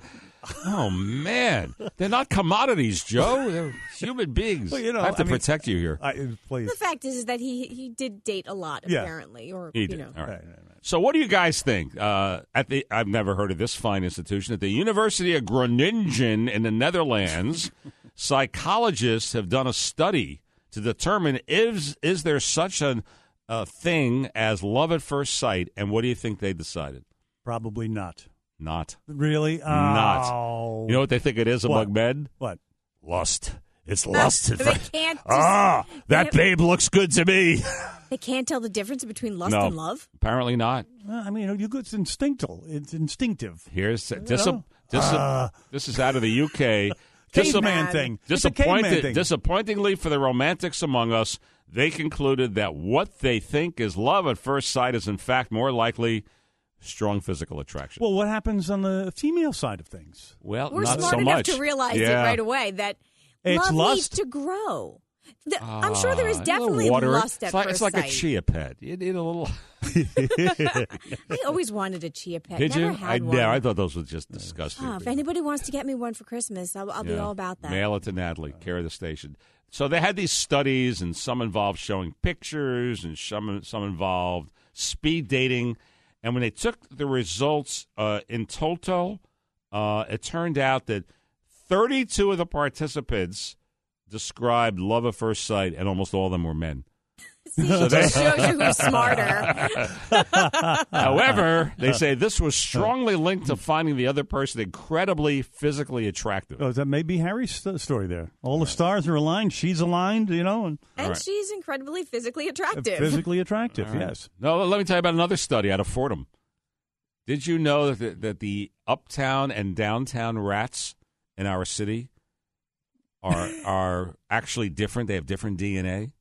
Oh man, they're not commodities, Joe. They're human (laughs) beings. Well, you know, I have to I mean, protect you here. I, please. The fact is, is that he he did date a lot Yeah. apparently, or He you did. know. All right. So, what do you guys think? Uh, at the, I've never heard of this fine institution at the University of Groningen in the Netherlands. (laughs) psychologists have done a study to determine is is there such a, a thing as love at first sight, and what do you think they decided? probably not. Not. Really? Not. Oh. You know what they think it is What? among men? What? Lust. It's lust. at They first- can't. Just, Ah, that they- babe looks good to me. (laughs) They can't tell the difference between lust no, and love. apparently not. Well, I mean, you know, it's instinctual. It's instinctive. Here's You dis- Dis- Uh, this is out of the UK. Caveman thing. It's a caveman Disappointed, thing. disappointingly for the romantics among us, they concluded that what they think is love at first sight is in fact more likely strong physical attraction. Well, what happens on the female side of things? Well, We're not smart so enough much. to realize Yeah. it right away that It's love lust. needs to grow. The- I'm sure there is little definitely water. lust at it's like, first It's like sight. a chia pet. You need a little. (laughs) (laughs) I always wanted a chia pet. Did Never you? had I, one. yeah, I thought those were just disgusting. Oh, if anybody wants to get me one for Christmas, I'll, I'll be all about that. Mail it to Natalie, care of the station. So they had these studies, and some involved showing pictures, and some some involved speed dating. And when they took the results uh, in total, uh, it turned out that 32 of the participants described love at first sight, and almost all of them were men. (laughs) See, it just shows you who's smarter. (laughs) However, they say this was strongly linked to finding the other person incredibly physically attractive. Oh, that may be Harry's st- story there. All the stars are aligned. She's aligned, you know, and And she's incredibly physically attractive. Uh, physically attractive. All right. Yes. No, let me tell you about another study out of Fordham. Did you know that the, that the uptown and downtown rats in our city are (laughs) are actually different? They have different DNA.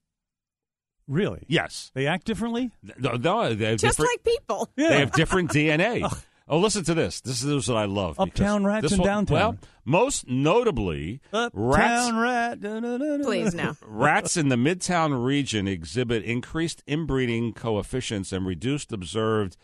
Really? Yes. They act differently? No, no they have Just different, like people. They have different (laughs) DNA. Oh. oh, listen to this. This is what I love. Uptown rats this and one- downtown. Well, most notably, rats, rat. da, da, da, da. Please, no. (laughs) Rats in the Midtown region exhibit increased inbreeding coefficients and reduced observed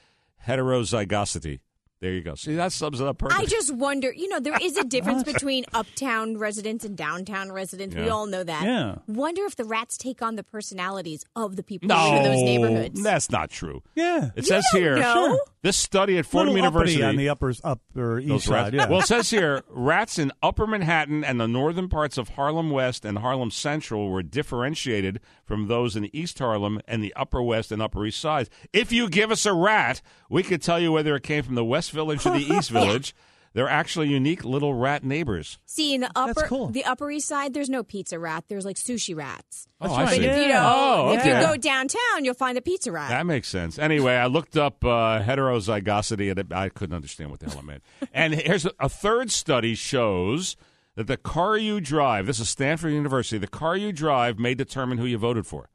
heterozygosity. There you go. See, that sums it up perfectly. I just wonder, you know, there is a difference (laughs) between uptown residents and downtown residents. We all know that. Yeah. Wonder if the rats take on the personalities of the people no, in those neighborhoods. that's not true. Yeah. It You says don't here, know. this study at Fordham Little University on the upper, upper east Those side. Yeah. Well, it says here rats in Upper Manhattan and the northern parts of Harlem West and Harlem Central were differentiated from those in East Harlem and the Upper West and Upper East Sides. If you give us a rat, we could tell you whether it came from the West Village or the East Village. They're actually unique little rat neighbors. See, in the upper cool. the Upper East Side, there's no pizza rat. There's like sushi rats. Oh, That's I see. If you know, Oh, if okay. you go downtown, you'll find a pizza rat. That makes sense. Anyway, I looked up uh, heterozygosity, and it, I couldn't understand what the hell it meant. and here's a, a third study shows that the car you drive, this is Stanford University, the car you drive may determine who you voted for.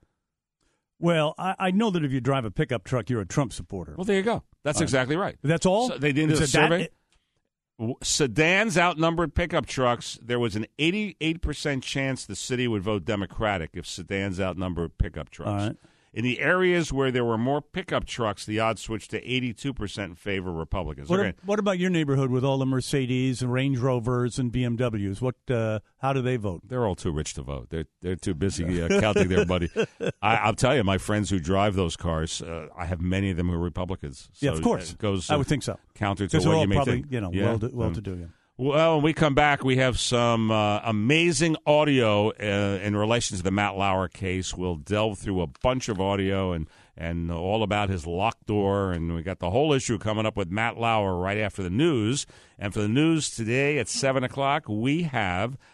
Well, I, I know that if you drive a pickup truck, you're a Trump supporter. Well, there you go. That's exactly right. That's all? So they did a that- survey. Sedans outnumbered pickup trucks. There was an 88% chance the city would vote Democratic if sedans outnumbered pickup trucks. All right. In the areas where there were more pickup trucks, the odds switched to 82% in favor of Republicans. What, Okay. what about your neighborhood with all the Mercedes and Range Rovers and BMWs? What? Uh, how do they vote? They're all too rich to vote. They're they're too busy uh, (laughs) counting their money. I, I'll tell you, my friends who drive those cars, uh, I have many of them who are Republicans. Yeah, of course. it goes. I would think so. Counter to what all you may probably, think. you know, Yeah. well to, well Um, to do. Yeah. Well, when we come back, we have some uh, amazing audio uh, in relation to the Matt Lauer case. We'll delve through a bunch of audio and and all about his locked door, and we got the whole issue coming up with Matt Lauer right after the news. And for the news today at seven o'clock, we have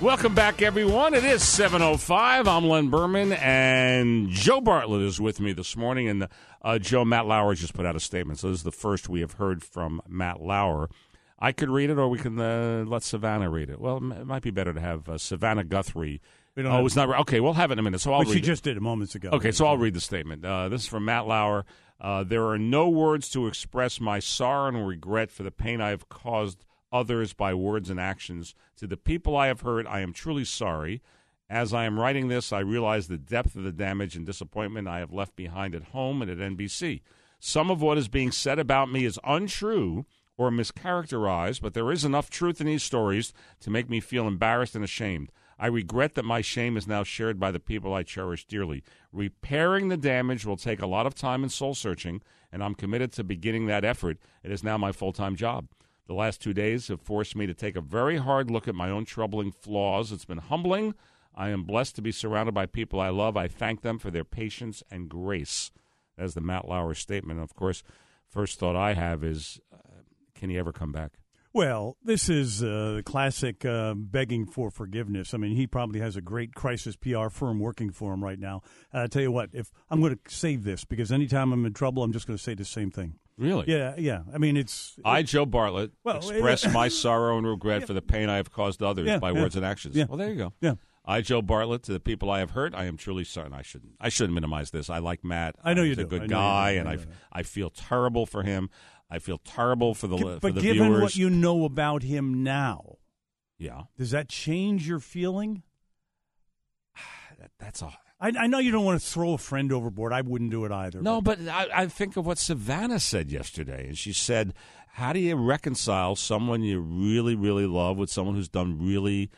Welcome back, everyone. It is 7.05. I'm Len Berman, and Joe Bartlett is with me this morning. And uh, Joe, Matt Lauer just put out a statement. So this is the first we have heard from Matt Lauer. I could read it, or we can uh, let Savannah read it. Well, it might be better to have uh, Savannah Guthrie. We don't oh, it's not. Okay, we'll have it in a minute. So I'll But read she it. just did it moments ago. Okay, so I'll read the statement. Uh, this is from Matt Lauer. Uh, there are no words to express my sorrow and regret for the pain I have caused others by words and actions. To the people I have hurt, I am truly sorry. As I am writing this, I realize the depth of the damage and disappointment I have left behind at home and at NBC. Some of what is being said about me is untrue or mischaracterized, but there is enough truth in these stories to make me feel embarrassed and ashamed. I regret that my shame is now shared by the people I cherish dearly. Repairing the damage will take a lot of time and soul searching, and I'm committed to beginning that effort. It is now my full time job. The last two days have forced me to take a very hard look at my own troubling flaws. It's been humbling. I am blessed to be surrounded by people I love. I thank them for their patience and grace. That's the Matt Lauer statement. Of course, first thought I have is, uh, can he ever come back? Well, this is uh, classic uh, begging for forgiveness. I mean, he probably has a great crisis PR firm working for him right now. Uh, I tell you what, if I'm going to save this because anytime I'm in trouble, I'm just going to say the same thing. Really? Yeah, yeah. I mean, it's I, Joe Bartlett, Well, express uh, (laughs) my sorrow and regret for the pain I have caused others Yeah, by yeah. words and actions. Yeah. Well, there you go. Yeah. I, Joe Bartlett, to the people I have hurt, I am truly sorry. I shouldn't. I shouldn't minimize this. I like Matt. I know you He's a good guy, and I I, know that. I feel terrible for him. I feel terrible for the for but the given viewers. what you know about him now, yeah, does that change your feeling? That, that's all. I, I know you don't want to throw a friend overboard. I wouldn't do it either. No, but I, I think of what Savannah said yesterday, and she said, "How do you reconcile someone you really, really love with someone who's done really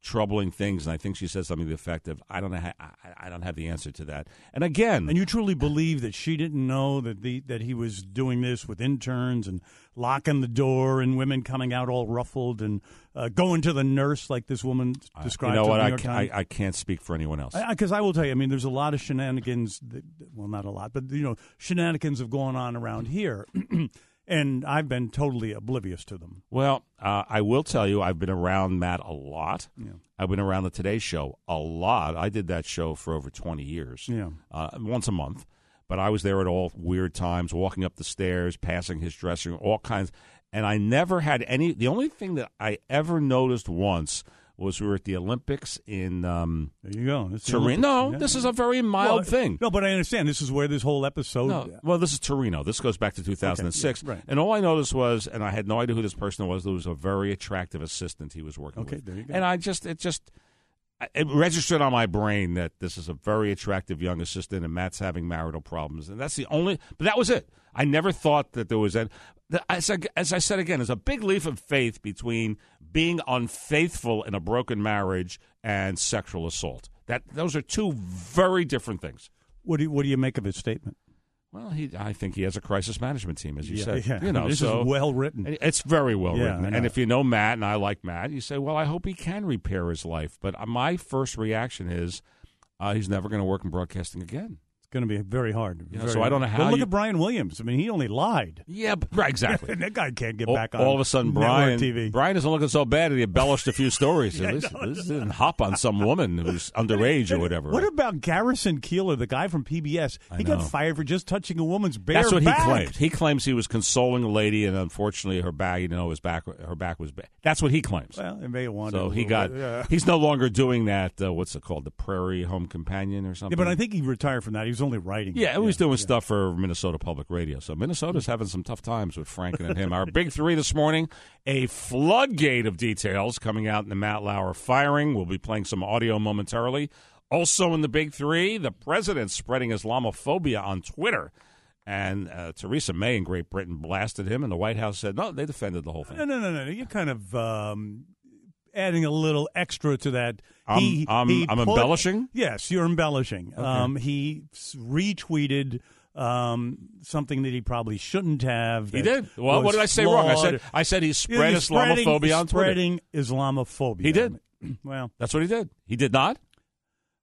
troubling things?" And I think she said something to the effect of, "I don't know, how, I, I don't have the answer to that." And again, And you truly believe that she didn't know that the that he was doing this with interns and locking the door and women coming out all ruffled and uh, going to the nurse like this woman described. you know what? I, I, I can't speak for anyone else. Because I, will tell you, I mean, there's a lot of shenanigans. That, well, not a lot, but you know, shenanigans have gone on around here, (clears throat) and I've been totally oblivious to them. Well, uh, I will tell you, I've been around Matt a lot. Yeah. I've been around the Today Show a lot. I did that show for over 20 years. Yeah. Uh, once a month. But I was there at all weird times, walking up the stairs, passing his dressing room, all kinds. And I never had any. The only thing that I ever noticed once was we were at the Olympics in um, There you go. Torino. No, Yeah. this is a very mild Well, thing. No, but I understand. This is where this whole episode. No, well, this is Torino. This goes back to 2006. Okay, yeah, right. And all I noticed was, and I had no idea who this person was. There was a very attractive assistant he was working Okay, with. there you go. And I just, it just, it registered on my brain that this is a very attractive young assistant, and Matt's having marital problems, and that's the only. But that was it. I never thought that there was a. As I, as I said again, there's a big leap of faith between being unfaithful in a broken marriage and sexual assault. That those are two very different things. What do you, what do you make of his statement? Well, he, I think he has a crisis management team, as you Yeah, said. yeah. You know, This is well written. It's very well Yeah, written. And if you know Matt, and I like Matt, you say, "Well, I hope he can repair his life." But uh, my first reaction is, uh, he's never going to work in broadcasting again. Going to be very hard. You know, Very so I don't know hard. how Well, look you- at Brian Williams. I mean, he only lied. Yeah, but, right, exactly. (laughs) that guy can't get all, back on. all of a sudden, Brian TV. Brian isn't looking so bad. He embellished a few stories. (laughs) Yeah, At least, no, at least didn't hop on some woman who's underage or whatever. What about Garrison Keillor, the guy from PBS? I He got fired for just touching a woman's bare back. That's what back. he claims. He claims he was consoling a lady, and unfortunately, her back. You know, his back. Her back was bad. That's what he claims. Well, it may have wanted. To. So a he got. bit, yeah. He's no longer doing that. Uh, what's it called? The Prairie Home Companion or Yeah, something. but I think he retired from that. He was only writing. Yeah, he was doing stuff for Minnesota Public Radio. So Minnesota's having some tough times with Franken and him. (laughs) Our big three this morning: a floodgate of details coming out in the Matt Lauer firing. We'll be playing some audio momentarily. Also in the big three, the president spreading Islamophobia on Twitter. And uh, Theresa May in Great Britain blasted him, and the White House said no. They defended the whole thing. No, no, no, no. You're kind of um, adding a little extra to that. I'm- he, I'm- he I'm put- embellishing? Yes, you're embellishing. Okay. Um, he retweeted um, something that he probably shouldn't have. He did. Well, what did I say wrong? I said flawed. I said he spread spreading- Islamophobia on Twitter. Spreading Islamophobia. He did. (clears throat) Well, That's what he did. He did not.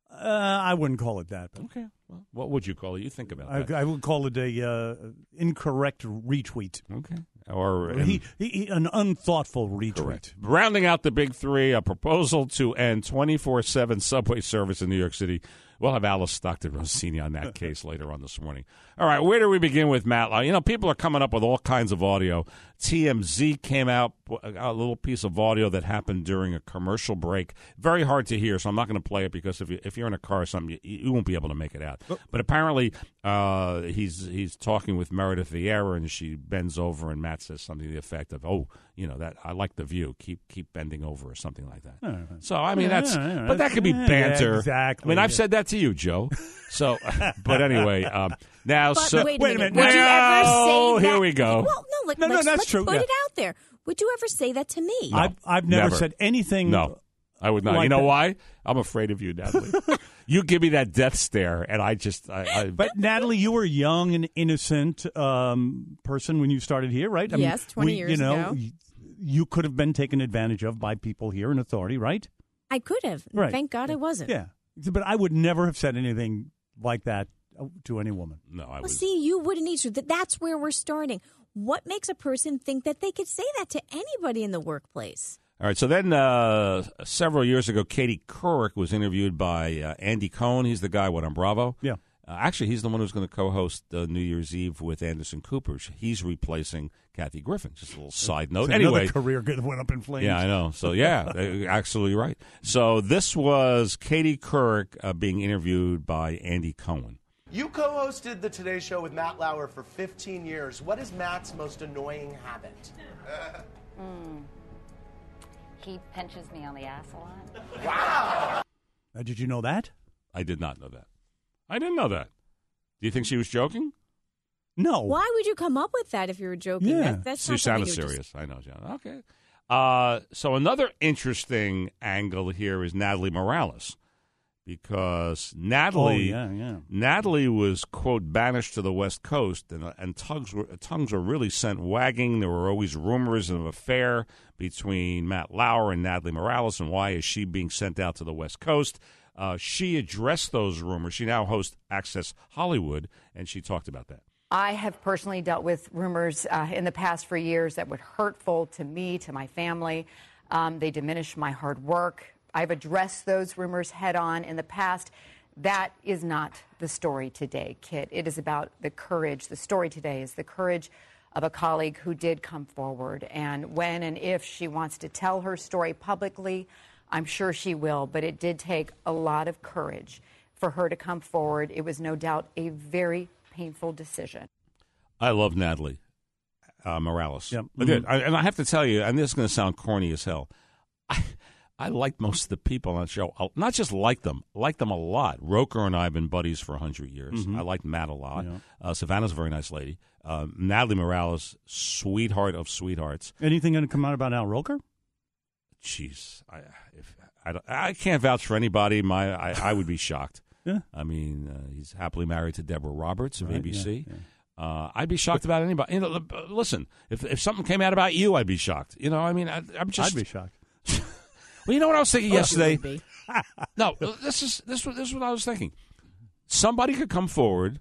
uh, I wouldn't call it that. But Okay. Well, what would you call it? You think about I, that. I would call it a uh, incorrect retweet. Okay. Or he, he, he- an unthoughtful retweet. Correct. Rounding out the big three, a proposal to end 24 7 subway service in New York City We'll have Alice Stockton Rossini on that (laughs) case later on this morning. All right, where do we begin with Matt? You know, people are coming up with all kinds of audio. TMZ came out a little piece of audio that happened during a commercial break. Very hard to hear, so I'm not going to play it because if you, if you're in a car or something, you, you won't be able to make it out. But apparently, uh, he's he's talking with Meredith Vieira, and she bends over, and Matt says something to the effect of, "Oh, you know that I like the view. Keep keep bending over," or something like that. So I mean, Yeah, that's yeah, but that could be banter. exactly. I mean, I've said that to you, Joe. So, (laughs) but anyway, um, now But so wait a Wait a minute. minute. Would you ever Oh, say here that? we go. Well, no, let, No, no, let's, that's let's true, put yeah. it out there. Would you ever say that to me? I've, I've never, Never. said anything. No, I would not. you know that. why? I'm afraid of you, Natalie. (laughs) you give me that death stare, and I just, I, I But Natalie, you were a young and innocent um, person when you started here, right? Yes, 20 we- years you know, ago. You could have been taken advantage of by people here in authority, right? I could have. Right. Thank God I wasn't. Yeah, but I would never have said anything like that to any woman. no, I Well, would. see, you wouldn't either. That- That's where we're starting. What makes a person think that they could say that to anybody in the workplace? All right. So then, uh, several years ago, Katie Couric was interviewed by uh, Andy Cohen. He's the guy what on Bravo. Yeah. Uh, actually, he's the one who's going to co-host uh, New Year's Eve with Anderson Cooper. He's replacing Kathy Griffin. Just a little side note. So anyway, career good went up in flames. Yeah, I know. So yeah, (laughs) absolutely right. So this was Katie Couric uh, being interviewed by Andy Cohen. You co hosted The Today Show with Matt Lauer for 15 years. What is Matt's most annoying habit? (laughs) Mm. He pinches me on the ass a lot. Wow! Uh, did you know that? I did not know that. I didn't know that. Do you think she was joking? No. Why would you come up with that if you were joking? Yeah, That, that's she not sounded you would just- serious. I know, John. Okay. Uh, so another interesting angle here is Natalie Morales, because Natalie, Oh, yeah, yeah. Natalie was quote banished to the West Coast, and and tongues were tongues were really sent wagging. There were always rumors of an affair between Matt Lauer and Natalie Morales, and why is she being sent out to the West Coast? Uh, she addressed those rumors. She now hosts Access Hollywood, and she talked about that. I have personally dealt with rumors uh, in the past for years that were hurtful to me, to my family. Um, they diminish my hard work. I've addressed those rumors head on in the past. That is not the story today, Kit. It is about the courage. The story today is the courage of a colleague who did come forward. And when and if she wants to tell her story publicly, I'm sure she will. But it did take a lot of courage for her to come forward. It was no doubt a very painful decision. I love Natalie uh, Morales. Yep. I did. Mhm. I, and I have to tell you, and this is going to sound corny as hell. I, I like most of the people on the show. I'll not just like them, like them a lot. Roker and I have been buddies for 100 years. Mhm. I like Matt a lot. Yeah. Uh, Savannah's a very nice lady. Uh, Natalie Morales, sweetheart of sweethearts. Anything going to come out about Al Roker? Jeez, I, if, I, don't- I can't vouch for anybody. My, I, I would be shocked. (laughs) Yeah. I mean, uh, he's happily married to Deborah Roberts of Right, ABC. yeah, Uh, I'd be shocked about anybody. You know, uh, listen, if if something came out about you, I'd be shocked. You know, I mean, I, I'm just. I'd be shocked. (laughs) Well, you know what I was thinking Of course you yesterday. (laughs) no, this is this was this is what I was thinking. Somebody could come forward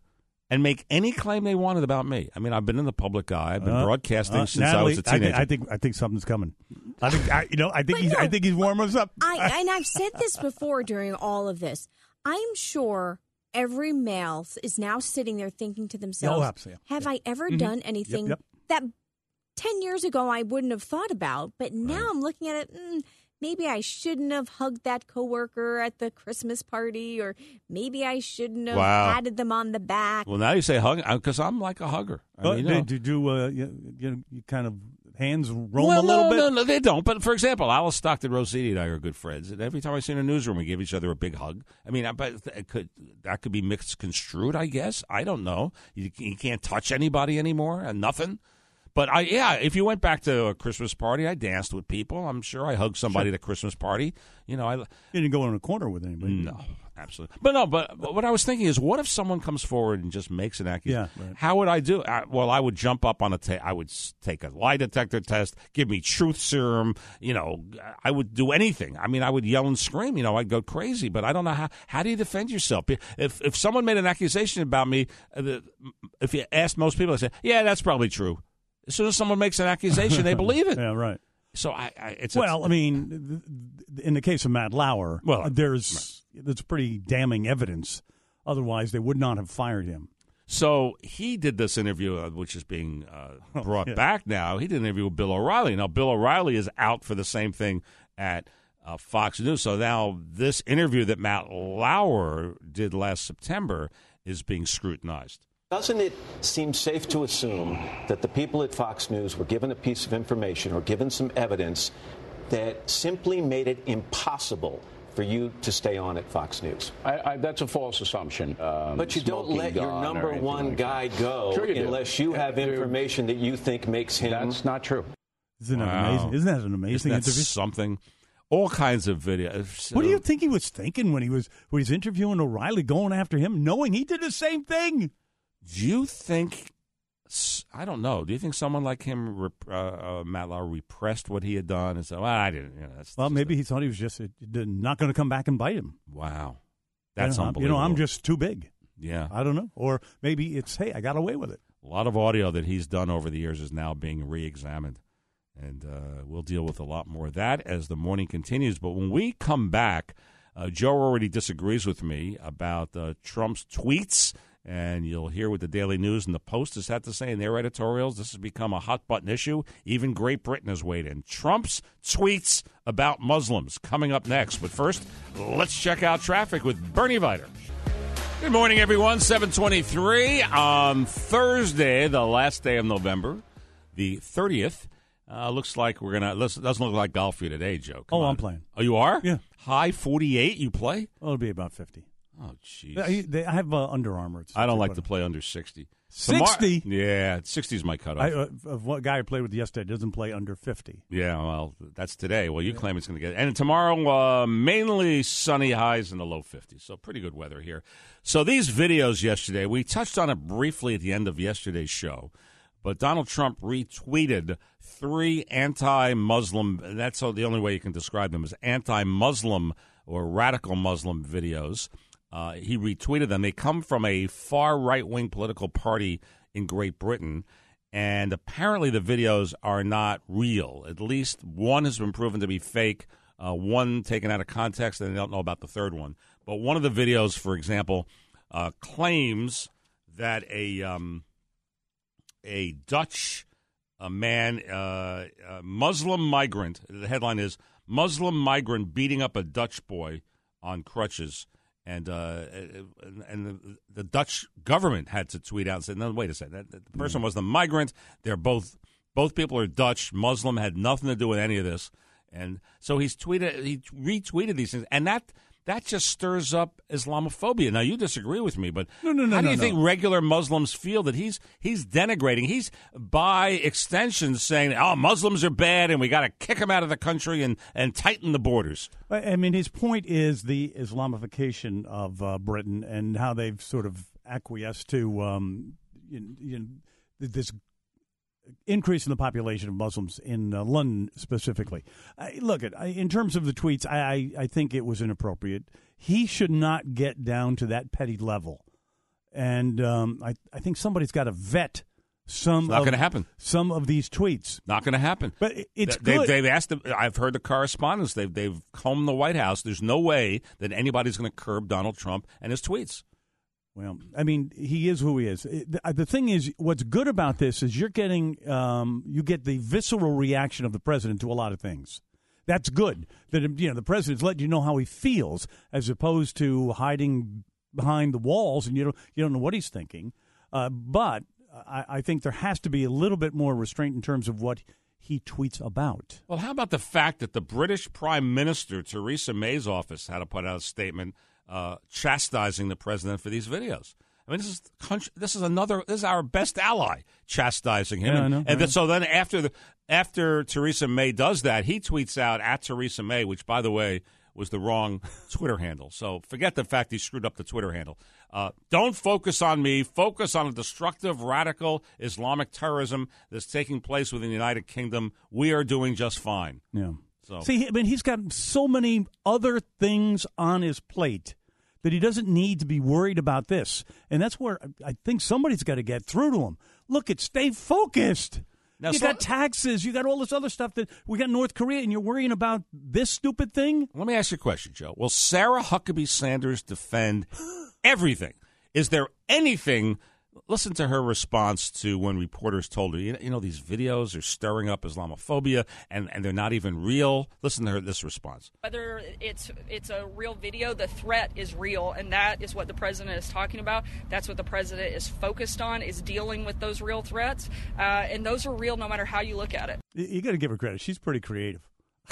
and make any claim they wanted about me. I mean, I've been in the public eye. I've been Uh, broadcasting uh, since Natalie, I was a teenager. I think, I think I think something's coming. I think I, you know. I think he's. I think he's warming us up. I and I've said this before during all of this. I'm sure every male is now sitting there thinking to themselves, Oh, absolutely. "Have I ever Mhm. done anything yep. that ten years ago I wouldn't have thought about?" But now I'm looking at it. Mm, maybe I shouldn't have hugged that coworker at the Christmas party, or maybe I shouldn't have Wow. patted them on the back. well, now you say hug because I'm like a hugger. I But mean, you know. did you, uh, you, you, you kind of hands roam well, a little no, bit? no, no, they don't. But for example, Alice Stockton Rossini and I are good friends, and every time I see her in a newsroom, we give each other a big hug. I mean, I, but it could that could be mixed construed, I guess. I don't know. You, you can't touch anybody anymore, and nothing. But I, yeah, if you went back to a Christmas party, I danced with people. I'm sure I hugged somebody at a Christmas party. You know, I You didn't go in a corner with anybody. no, absolutely. But no, but, but what I was thinking is, what if someone comes forward and just makes an accusation? Yeah, right. How would I do? I, well, I would jump up on a. Ta- I would take a lie detector test. Give me truth serum. You know, I would do anything. I mean, I would yell and scream. You know, I'd go crazy. But I don't know how. How do you defend yourself? If if someone made an accusation about me, uh, if you asked most people, they say, "Yeah, that's probably true." As soon as someone makes an accusation, they (laughs) believe it. Yeah, right. So I, I it's Well, I mean, in the case of Matt Lauer, Well, there's that's pretty damning evidence. Otherwise, they would not have fired him. So he did this interview, uh, which is being uh, (laughs) brought yeah. back now. He did an interview with Bill O'Reilly. Now, Bill O'Reilly is out for the same thing at uh, Fox News. So now this interview that Matt Lauer did last September is being scrutinized. Doesn't it seem safe to assume that the people at Fox News were given a piece of information or given some evidence that simply made it impossible for you to stay on at Fox News? I, I, that's a false assumption. Um, but you don't let your number one like guy that. go Sure you do. unless you have Yeah, information that you think makes him. That's not true. Isn't that Wow. amazing? Isn't that an amazing Isn't that interview? something? All kinds of videos. What do you think he was thinking when he was when he's interviewing O'Reilly, going after him, knowing he did the same thing? Do you think? I don't know. Do you think someone like him, rep- uh, uh, Matt Lauer, repressed what he had done and said, "Well, I didn't." You know, that's Well, maybe he thought he was just uh, not going to come back and bite him. wow. That's you know, I'm- unbelievable. You know, I'm just too big. Yeah. I don't know. Or maybe it's hey, I got away with it. A lot of audio that he's done over the years is now being re-examined, and uh, we'll deal with a lot more of that as the morning continues. But when we come back, uh, Joe already disagrees with me about uh, Trump's tweets, and you'll hear what the Daily News and the Post has had to say in their editorials. This has become a hot button issue. Even Great Britain has weighed in. Trump's tweets about Muslims coming up next. But first, let's check out traffic with Bernie Viter. Good morning, everyone. 723 on Thursday, the last day of November, the 30th. Uh, looks like we're going to, doesn't look like golf for you today, Joe. Come Oh, on. I'm playing. Oh, you are? Yeah. High 48 you play? Well, it'll be about fifty. Oh, jeez. I, I have uh, Under Armour. It's I don't like to play under 60. 60? yeah, 60 is my cutoff. I, uh, of what guy I played with yesterday doesn't play under fifty. yeah, well, that's today. Well, you claim it's going to get. And tomorrow, uh, mainly sunny highs in the low 50s. So pretty good weather here. So these videos yesterday, we touched on it briefly at the end of yesterday's show. But Donald Trump retweeted three anti-Muslim. That's the only way you can describe them as anti-Muslim or radical Muslim videos. Uh, he retweeted them. They come from a far right-wing political party in Great Britain, and apparently the videos are not real. At least one has been proven to be fake. Uh, one taken out of context, and they don't know about the third one. But one of the videos, for example, uh, claims that a um, a Dutch a man, uh, a Muslim migrant. The headline is Muslim migrant beating up a Dutch boy on crutches. And uh, and the, the Dutch government had to tweet out and say, "No, wait a second. That, that the person was the migrant. They're both both people are Dutch. Muslim had nothing to do with any of this." And so he's tweeted, he retweeted these things, and that that just stirs up Islamophobia. Now you disagree with me, but No, no, no, how do you no. think regular Muslims feel that he's he's denigrating? He's by extension saying, "Oh, Muslims are bad, and we got to kick them out of the country and and tighten the borders." I mean, his point is the Islamification of uh, Britain and how they've sort of acquiesced to um, you know, this increase in the population of Muslims in uh, London specifically. I, look, at I, in terms of the tweets, I, I, I think it was inappropriate. He should not get down to that petty level, and um, I, I think somebody's got to vet some. It's not of- gonna happen. Some of these tweets. Not going to happen. But it's They- good. They've, they've asked. The, I've heard the correspondence. They've they've combed the White House. There's no way that anybody's going to curb Donald Trump and his tweets. Well, I mean, he is who he is. The, thing is, what's good about this is you're getting, um, you get the visceral reaction of the president to a lot of things. That's good. That you know, the president's letting you know how he feels, as opposed to hiding behind the walls and you don't you don't know what he's thinking. Uh, but I, I think there has to be a little bit more restraint in terms of what he tweets about. Well, how about the fact that the British Prime Minister Theresa May's office had to put out a statement uh, chastising the president for these videos? I mean, this is country, this is another this is our best ally chastising him. Yeah, and know, and then, so then after the after Theresa May does that, he tweets out at Theresa May, which by the way was the wrong (laughs) Twitter handle. So forget the fact he screwed up the Twitter handle. Uh, don't focus on me. Focus on a destructive, radical Islamic terrorism that's taking place within the United Kingdom. We are doing just fine. Yeah. So See, I mean, he's got so many other things on his plate that he doesn't need to be worried about this. And that's where I think somebody's got to get through to him. Look, at stay focused. Now, you so- got taxes. You got all this other stuff that we got North Korea, and you're worrying about this stupid thing. Let me ask you a question, Joe. Will Sarah Huckabee Sanders defend (gasps) everything? Is there anything? Listen to her response to when reporters told her, you know, these videos are stirring up Islamophobia and, and they're not even real. Listen to her this response. Whether it's it's a real video, the threat is real, and that is what the president is talking about. That's what the president is focused on: is dealing with those real threats, uh, and those are real no matter how you look at it. You, you got to give her credit. She's pretty creative.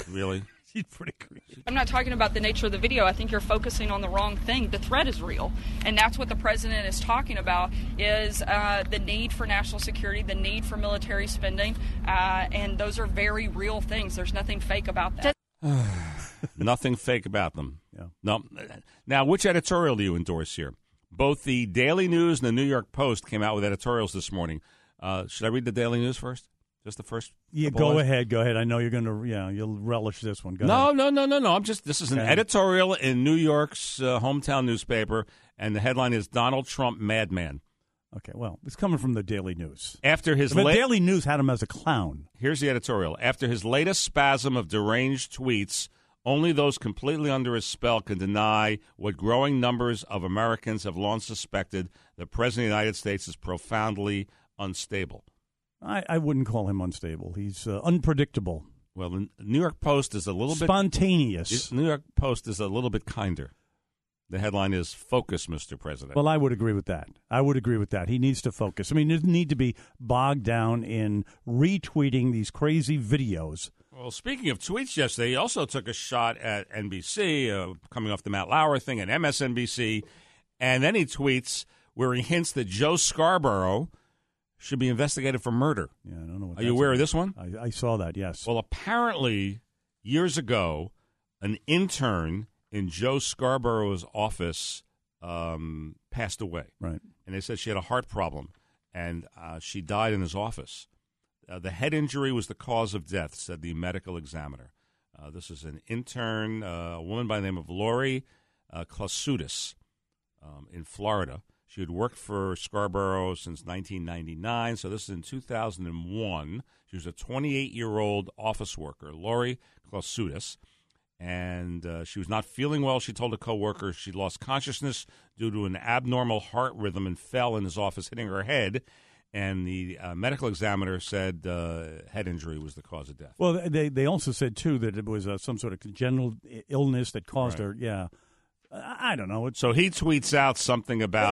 Really? (laughs) She's pretty creative. I'm not talking about the nature of the video. I think you're focusing on the wrong thing. The threat is real, and that's what the president is talking about: is uh, the need for national security, the need for military spending, uh, and those are very real things. There's nothing fake about that. (sighs) Nothing fake about them. No. Now, which editorial do you endorse here? Both the Daily News and the New York Post came out with editorials this morning. Uh, should I read the Daily News first? Just the first? Yeah, go lines? ahead. Go ahead. I know you're going to. Yeah, you'll relish this one. Go No, ahead. no, no, no, no. I'm just. This is an editorial in New York's uh, hometown newspaper, and the headline is "Donald Trump Madman." Okay, well, it's coming from the Daily News. After his the la- Daily News had him as a clown. Here's the editorial. After his latest spasm of deranged tweets, only those completely under his spell can deny what growing numbers of Americans have long suspected the President of the United States is profoundly unstable. I, I wouldn't call him unstable. He's uh, unpredictable. Well, the New York Post is a little bit Spontaneous. New York Post is a little bit kinder. The headline is "Focus, Mr. President." Well, I would agree with that. I would agree with that. He needs to focus. I mean, he doesn't need to be bogged down in retweeting these crazy videos. Well, speaking of tweets yesterday, he also took a shot at NBC, uh, coming off the Matt Lauer thing, and MSNBC, and then he tweets where he hints that Joe Scarborough should be investigated for murder. Yeah, I don't know. What Are you aware of this one? I, I saw that. Yes. Well, apparently, years ago, an intern in Joe Scarborough's office um, passed away. Right. And they said she had a heart problem, and uh, she died in his office. Uh, the head injury was the cause of death, said the medical examiner. Uh, this is an intern, uh, a woman by the name of Lori uh, um, in Florida. She had worked for Scarborough since 1999, so this is in 2001. She was a 28 year old office worker, Lori Klausutis, and uh, she was not feeling well. She told a coworker she lost consciousness due to an abnormal heart rhythm and fell in his office, hitting her head. And the uh, medical examiner said uh, head injury was the cause of death. Well, they they also said too that it was uh, some sort of congenital illness that caused Right. her. Yeah, I, I don't know. It's, So he tweets out something about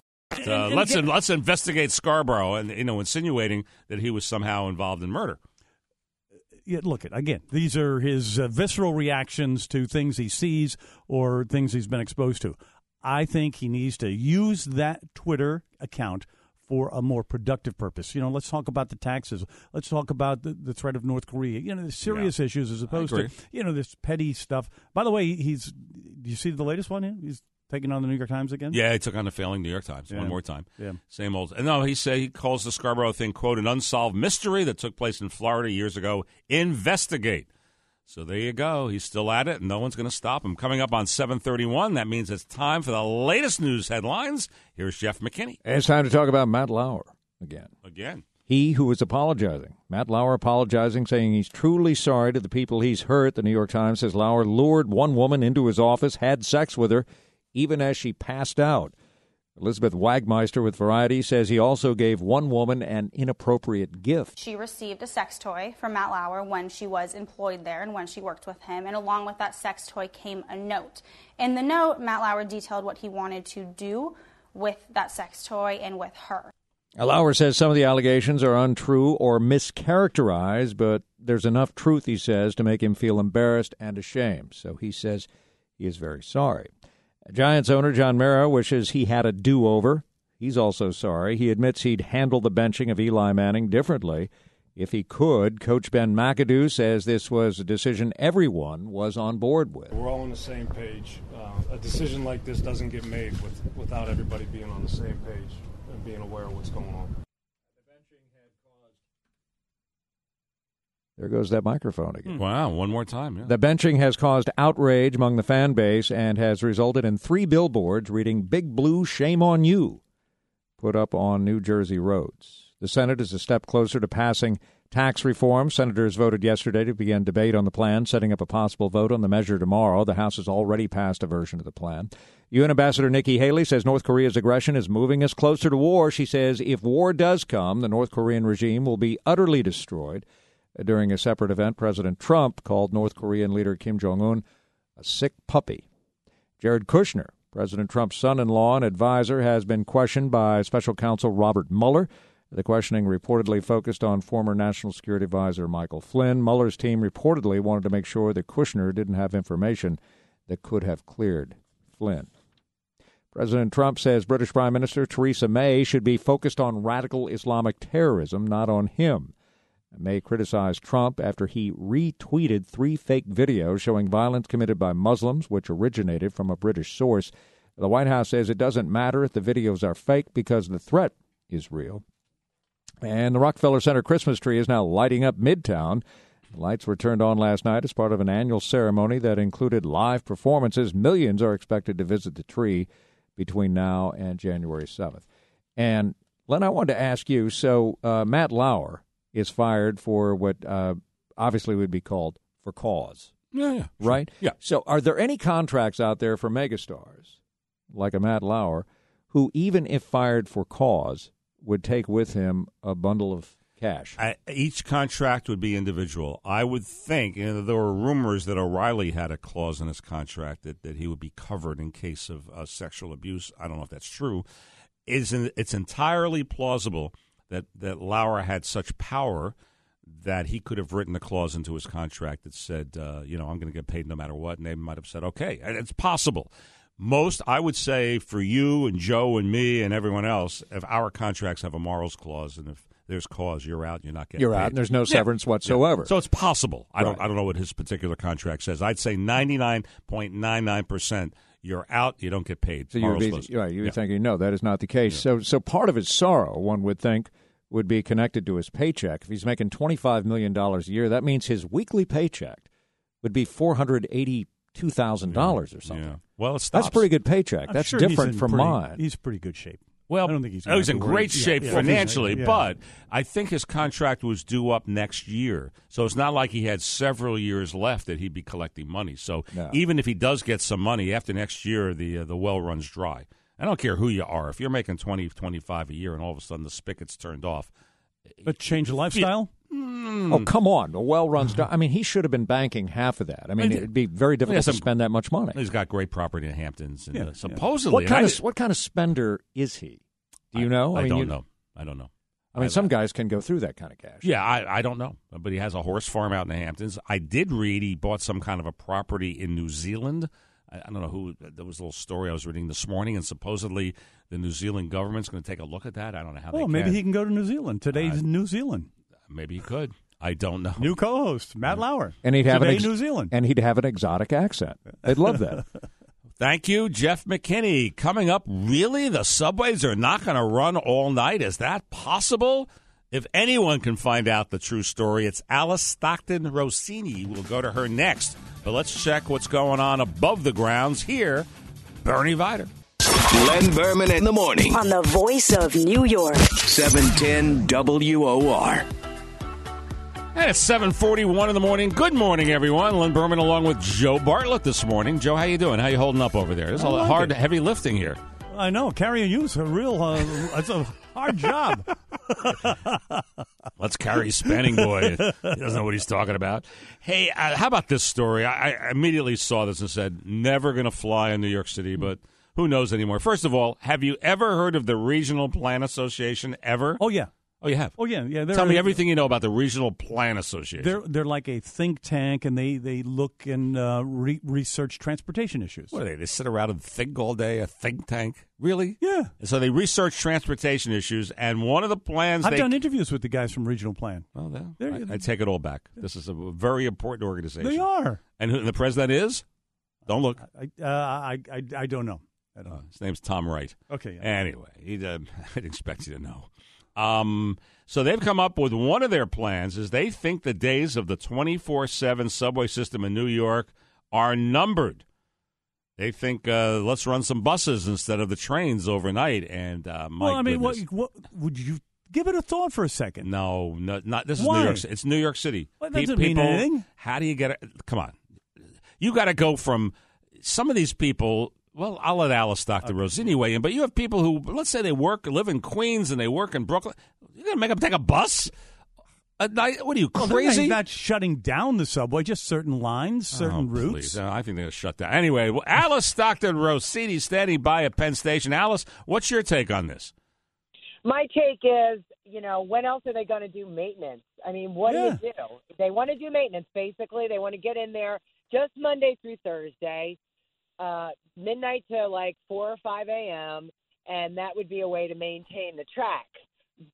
Uh, let's let's investigate Scarborough, and you know, insinuating that he was somehow involved in murder. yeah, look at again. These are his uh, visceral reactions to things he sees or things he's been exposed to. I think he needs to use that Twitter account for a more productive purpose. You know, let's talk about the taxes. Let's talk about the, the threat of North Korea. You know, the serious issues as opposed to you know this petty stuff. By the way, he's. Do you see the latest one? He's taking on the New York Times again. Yeah, he took on the failing New York Times Yeah. one more time. Yeah. Same old. And no, he say he calls the Scarborough thing quote an unsolved mystery that took place in Florida years ago. Investigate. So there you go. He's still at it, and no one's going to stop him. Coming up on 731, that means it's time for the latest news headlines. Here's Jeff McKinney. And it's time to talk about Matt Lauer again. Again. He who was apologizing. Matt Lauer apologizing, saying he's truly sorry to the people he's hurt. The New York Times says Lauer lured one woman into his office, had sex with her, even as she passed out. Elizabeth Wagmeister with Variety says he also gave one woman an inappropriate gift. She received a sex toy from Matt Lauer when she was employed there and when she worked with him. And along with that sex toy came a note. In the note, Matt Lauer detailed what he wanted to do with that sex toy and with her. Lauer says some of the allegations are untrue or mischaracterized, but there's enough truth, he says, to make him feel embarrassed and ashamed. So he says he is very sorry. Giants owner John Mara wishes he had a do over. He's also sorry. He admits he'd handle the benching of Eli Manning differently. If he could. Coach Ben McAdoo says this was a decision everyone was on board with. We're all on the same page. Uh, a decision like this doesn't get made with, without everybody being on the same page and being aware of what's going on. There goes that microphone again. Hmm. Wow, one more time. Yeah. The benching has caused outrage among the fan base and has resulted in three billboards reading Big Blue Shame on You put up on New Jersey roads. The Senate is a step closer to passing tax reform. Senators voted yesterday to begin debate on the plan, setting up a possible vote on the measure tomorrow. The House has already passed a version of the plan. UN Ambassador Nikki Haley says North Korea's aggression is moving us closer to war. She says if war does come, the North Korean regime will be utterly destroyed. During a separate event, President Trump called North Korean leader Kim Jong un a sick puppy. Jared Kushner, President Trump's son in law and advisor, has been questioned by special counsel Robert Mueller. The questioning reportedly focused on former National Security Advisor Michael Flynn. Mueller's team reportedly wanted to make sure that Kushner didn't have information that could have cleared Flynn. President Trump says British Prime Minister Theresa May should be focused on radical Islamic terrorism, not on him. May criticized Trump after he retweeted three fake videos showing violence committed by Muslims, which originated from a British source. The White House says it doesn't matter if the videos are fake because the threat is real. And the Rockefeller Center Christmas tree is now lighting up Midtown. The lights were turned on last night as part of an annual ceremony that included live performances. Millions are expected to visit the tree between now and January 7th. And Len, I wanted to ask you so, uh, Matt Lauer is fired for what uh, obviously would be called for cause. Yeah, yeah. Right? Yeah. So, are there any contracts out there for megastars like a Matt Lauer who, even if fired for cause, would take with him a bundle of cash? I, each contract would be individual. I would think, you know, there were rumors that O'Reilly had a clause in his contract that, that he would be covered in case of uh, sexual abuse. I don't know if that's true. Is it's entirely plausible that that Lauer had such power that he could have written a clause into his contract that said, uh, you know, I'm going to get paid no matter what, and they might have said, okay, it's possible. Most, I would say, for you and Joe and me and everyone else, if our contracts have a morals clause, and if there's cause, you're out, you're not getting. You're paid. out, and there's no severance Yeah. whatsoever. So it's possible. I don't. I don't know what his particular contract says. I'd say 99.99 percent. You're out. You don't get paid. So you would be right. You were Yeah. thinking, no, that is not the case. So, so part of his sorrow, one would think, would be connected to his paycheck. If he's making twenty five million dollars a year, that means his weekly paycheck would be four hundred eighty two thousand dollars or something. Yeah. Well, it That's a pretty good paycheck. I'm That's sure different from pretty- mine. He's pretty good shape. Well, I don't think he's. oh, he's in gonna have to worry. great shape Yeah, yeah. financially, Yeah. but I think his contract was due up next year. So it's not like he had several years left that he'd be collecting money. So No. even if he does get some money after next year, the uh, the well runs dry. I don't care who you are. If you're making 20, 25 a year and all of a sudden the spigot's turned off, But change of lifestyle. Mm. Oh come on! The well runs down. I mean, he should have been banking half of that. I mean, Well, it'd be very difficult has to spend that much money. he's got great property in Hamptons. And Yeah, uh, yeah. supposedly, What kind I of di- what kind of spender is he? Do you know? I, mean, don't you- know. I don't know. I mean, some guys can go through that kind of cash. Yeah, I, I don't know. But he has a horse farm out in the Hamptons. I did read he bought some kind of a property in New Zealand. I, I don't know who. There was a little story I was reading this morning, and supposedly the New Zealand government's going to take a look at that. I don't know how Oh, they maybe can. he can go to New Zealand. Today's uh, New Zealand. Maybe he could. I don't know. New co-host Matt Lauer. And he'd have Today, an ex- New Zealand. and he'd have an exotic accent. They'd love that. (laughs) (laughs) Thank you, Jeff McKinney. Coming up, really? The subways are not going to run all night? Is that possible? If anyone can find out the true story, it's Alice Stockton Rossini. We'll go to her next. But let's check what's going on above the grounds here. Bernie Vider. Len Berman in the morning. On the voice of New York. 710 WOR. And it's 741 in the morning. Good morning, everyone. Len Berman along with Joe Bartlett this morning. Joe, how you doing? How you holding up over there? There's a lot like hard, it. heavy lifting here. I know carrying you's a real. Uh, (laughs) it's a hard job. Let's carry Spanning Boy. he doesn't know what he's talking about. Hey, uh, how about this story? I, I immediately saw this and said, never going to fly in New York City, but who knows anymore. First of all, have you ever heard of the Regional Plan Association ever? Oh yeah. Oh, you have. Oh yeah, yeah. Tell me everything you know about the Regional Plan Association. They're they're like a think tank, and they they look and uh, re- research transportation issues. What are they? They sit around and think all day. A think tank, really? Yeah. And so they research transportation issues, and one of the plans I've they done interviews with the guys from Regional Plan. Then, They're- I, I take it all back. This is a very important organization. They are. And who the president is? Don't look. I, uh, I, I I don't know. I don't. Uh, his name's Tom Wright. Okay, yeah. Anyway, he, uh, (laughs) I'd expect you to know. Um, so they've come up with one of their plans is they think the days of the 24-7 subway system in New York are numbered. They think uh, let's run some buses instead of the trains overnight. And uh, well, I mean, what, what would you give it a thought for a second? No, no, not this is Why? New York. It's New York City. Well, that doesn't mean anything. How do you get it? Come on, you got to go from some of these people. Well, I'll let Alice Stockton Rossini weigh in, but you have people who, let's say, they work, live in Queens, and they work in Brooklyn. You're going to make them take a bus? A night? What are you Well, they're crazy? not shutting down the subway, just certain lines, certain Oh, routes. please. Uh, I think they're going to shut down. Anyway, well, Alice Stockton Rossini standing by at Penn Station. Alice, what's your take on this? My take is, you know, when else are they going to do maintenance? I mean, what Yeah. do you do? They want to do maintenance, basically. They want to get in there just Monday through Thursday, uh, midnight to like 4 or 5 a.m., and that would be a way to maintain the track.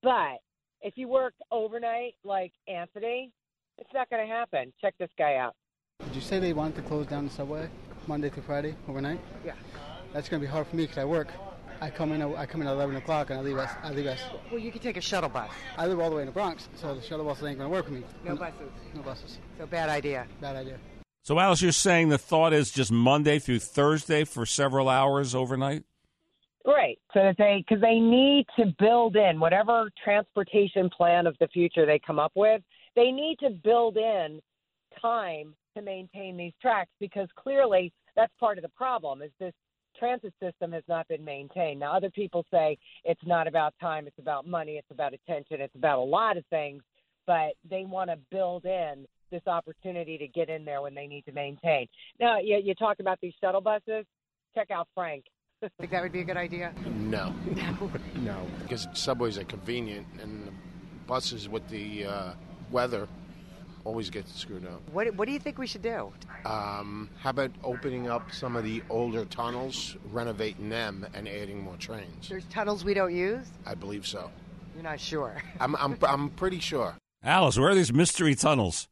But if you work overnight like Anthony, it's not going to happen. Check this guy out. Did you say they wanted to close down the subway Monday through Friday overnight? Yeah. That's going to be hard for me because I work. I come in. I come in at 11 o'clock and I leave us. I leave us. Well, you could take a shuttle bus. I live all the way in the Bronx, so the shuttle bus ain't going to work for me. No buses. No buses. So bad idea. Bad idea. So, Alice, you're saying the thought is just Monday through Thursday for several hours overnight? Right. So that they, because they need to build in whatever transportation plan of the future they come up with, they need to build in time to maintain these tracks because clearly that's part of the problem is this transit system has not been maintained. Now, other people say it's not about time, it's about money, it's about attention, it's about a lot of things, but they want to build in this opportunity to get in there when they need to maintain. Now, you, you talk about these shuttle buses. Check out Frank. (laughs) Think that would be a good idea? No. no. (laughs) no. Because subways are convenient and the buses with the uh, weather always get screwed up. What, what do you think we should do? Um, how about opening up some of the older tunnels, renovating them, and adding more trains? There's tunnels we don't use? I believe so. You're not sure. I'm, I'm, I'm pretty sure. Alice, where are these mystery tunnels?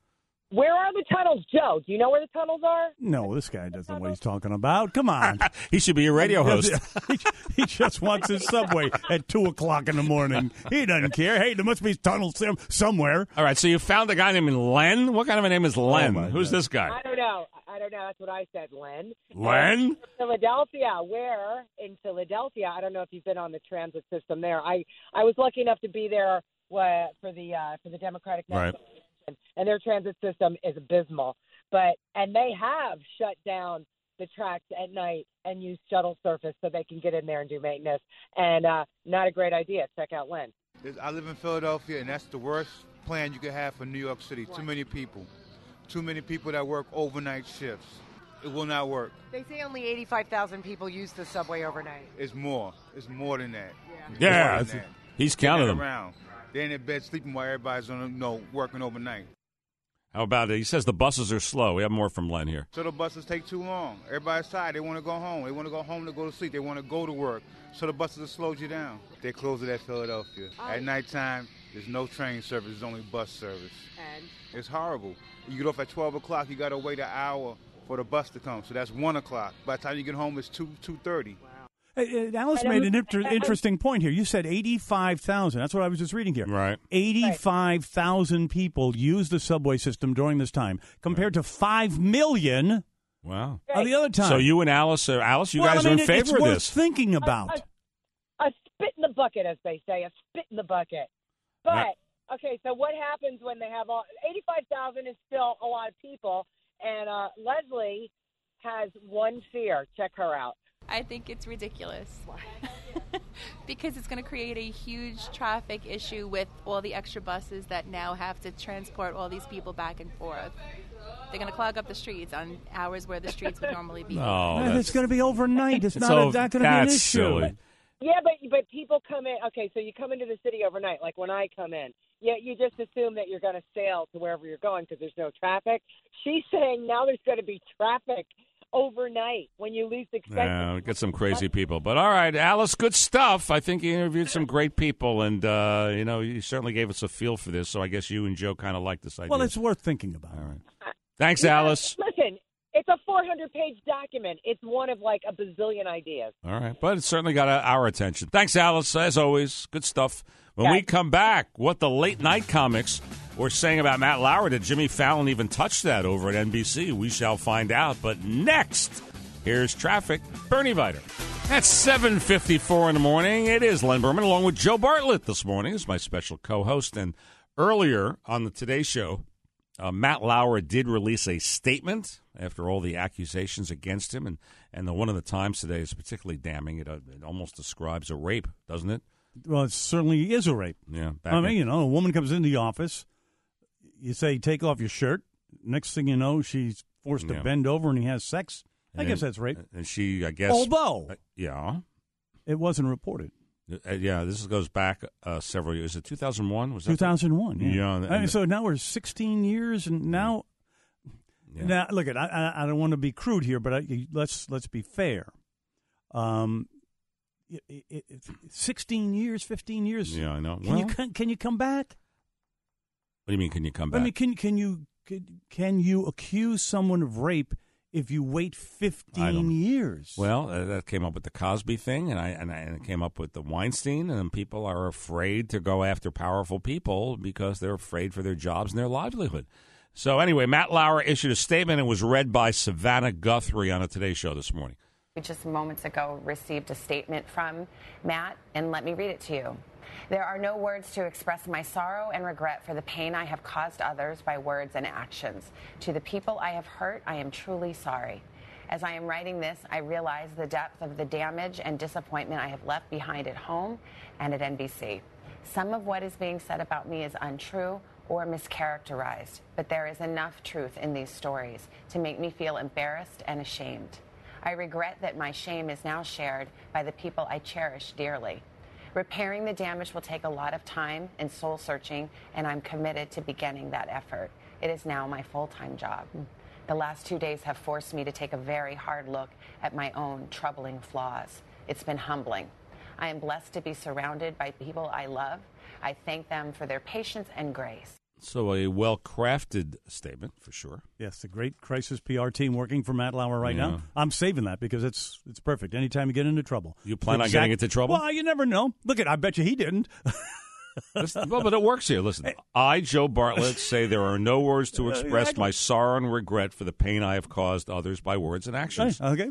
Where are the tunnels, Joe? Do you know where the tunnels are? No, this guy doesn't know what he's talking about. Come on. (laughs) he should be a radio host. he, he just wants his subway at 2 o'clock in the morning. He doesn't care. Hey, there must be tunnels some- somewhere. All right, so you found a guy named Len. What kind of a name is Len? my Who's God. this guy? I don't know. I don't know. That's what I said, Len. Len? Philadelphia. Where in Philadelphia? I don't know if you've been on the transit system there. I I was lucky enough to be there uh, for the uh, for the Democratic National Convention, and their transit system is abysmal. But and they have shut down the tracks at night and use shuttle service so they can get in there and do maintenance. And uh, not a great idea. Check out Len. I live in Philadelphia, and that's the worst plan you could have for New York City. Too many people. Too many people that work overnight shifts. It will not work. They say only 85,000 people use the subway overnight. It's more. It's more than that. It's Yeah, than that. he's They're counted them. Around. They're in their bed sleeping while everybody's on, you know, working overnight. How about it? He says the buses are slow. We have more from Len here. So the buses take too long. Everybody's tired. They want to go home. They want to go home to go to sleep. They want to go to work. So the buses have slowed you down. They close it at Philadelphia. At nighttime, there's no train service. There's only bus service. And It's horrible. You get off at 12 o'clock. You got to wait an hour for the bus to come. So that's 1 o'clock. By the time you get home, it's 2, 2.30. Hey, uh, Alice And made an inter- interesting point here. You said 85,000. That's what I was just reading here. Right. 85,000 people use the subway system during this time compared to 5 million Wow. on the other time. So you and Alice, uh, Alice, you Well, guys I mean, are in it- favor it's of worth this. thinking about. a spit in the bucket, as they say, a spit in the bucket. But okay, so what happens when they have all eighty-five thousand is still a lot of people, and uh, Leslie has one fear. Check her out. I think it's ridiculous. Why? (laughs) because it's going to create a huge traffic issue with all the extra buses that now have to transport all these people back and forth. They're going to clog up the streets on hours where the streets would normally be. No, that's- it's going to be overnight. It's, It's not, o- a, not going to be an that's issue. silly. Yeah, but but people come in. Okay, so you come into the city overnight, like when I come in. Yeah, you just assume that you're going to sail to wherever you're going because there's no traffic. She's saying now there's going to be traffic overnight when you least expect it. Get some crazy people. But all right, Alice, good stuff. I think you interviewed some great people, and uh, you know, you certainly gave us a feel for this. So I guess you and Joe kind of like this idea. Well, it's worth thinking about. All right. Thanks, Yeah, Alice. Listen, it's a 400 page document. It's one of like a bazillion ideas. All right, but it certainly got uh, our attention. Thanks, Alice. As always, good stuff. When we come back, what the late night comics were saying about Matt Lauer, did Jimmy Fallon even touch that over at NBC? We shall find out. But next, here's traffic. Bernie Viter. At 7.54 in the morning, it is Len Berman along with Joe Bartlett this morning as my special co-host. And earlier on the Today Show, uh, Matt Lauer did release a statement after all the accusations against him, and and the one of the Times today is particularly damning. It, uh, it almost describes a rape, doesn't it? Well, it certainly is a rape. Yeah. I mean, you know, a woman comes into the office. You say, "Take off your shirt." Next thing you know, she's forced Yeah. to bend over, and he has sex. I and- guess that's rape. And she, I guess, Although- uh, yeah, It wasn't reported. Uh, yeah, this goes back uh, several years. Is it 2001? Was that 2001. Yeah. Yeah, I mean, and- so now we're 16 years, and now, now look at. I, I, I don't want to be crude here, but I, let's let's be fair. Um, it, it, it's 16 years, 15 years. Yeah, I know. Can you Well- can you come back? What do you mean? Can you come back? I mean, can can you can, can you accuse someone of rape if you wait 15 years? Well, uh, that came up with the Cosby thing, and I, and I and it came up with the Weinstein, and people are afraid to go after powerful people because they're afraid for their jobs and their livelihood. So anyway, Matt Lauer issued a statement and was read by Savannah Guthrie on a Today Show this morning. We just moments ago received a statement from Matt, and let me read it to you. There are no words to express my sorrow and regret for the pain I have caused others by words and actions. To the people I have hurt, I am truly sorry. As I am writing this, I realize the depth of the damage and disappointment I have left behind at home and at NBC. Some of what is being said about me is untrue or mischaracterized, but there is enough truth in these stories to make me feel embarrassed and ashamed. I regret that my shame is now shared by the people I cherish dearly. Repairing the damage will take a lot of time and soul searching, and I'm committed to beginning that effort. It is now my full time job. Hmm. The last two days have forced me to take a very hard look at my own troubling flaws. It's been humbling. I am blessed to be surrounded by people I love. I thank them for their patience and grace. So a well crafted statement for sure. Yes, the great crisis PR team working for Matt Lauer right Yeah. now. I'm saving that because it's it's perfect. Anytime you get into trouble, You plan on getting into trouble? Well, you never know. Look at, I bet you he didn't. (laughs) Listen, well, but it works here. Listen, I, Joe Bartlett, say there are no words to (laughs) uh, express my sorrow and regret for the pain I have caused others by words and actions. Okay.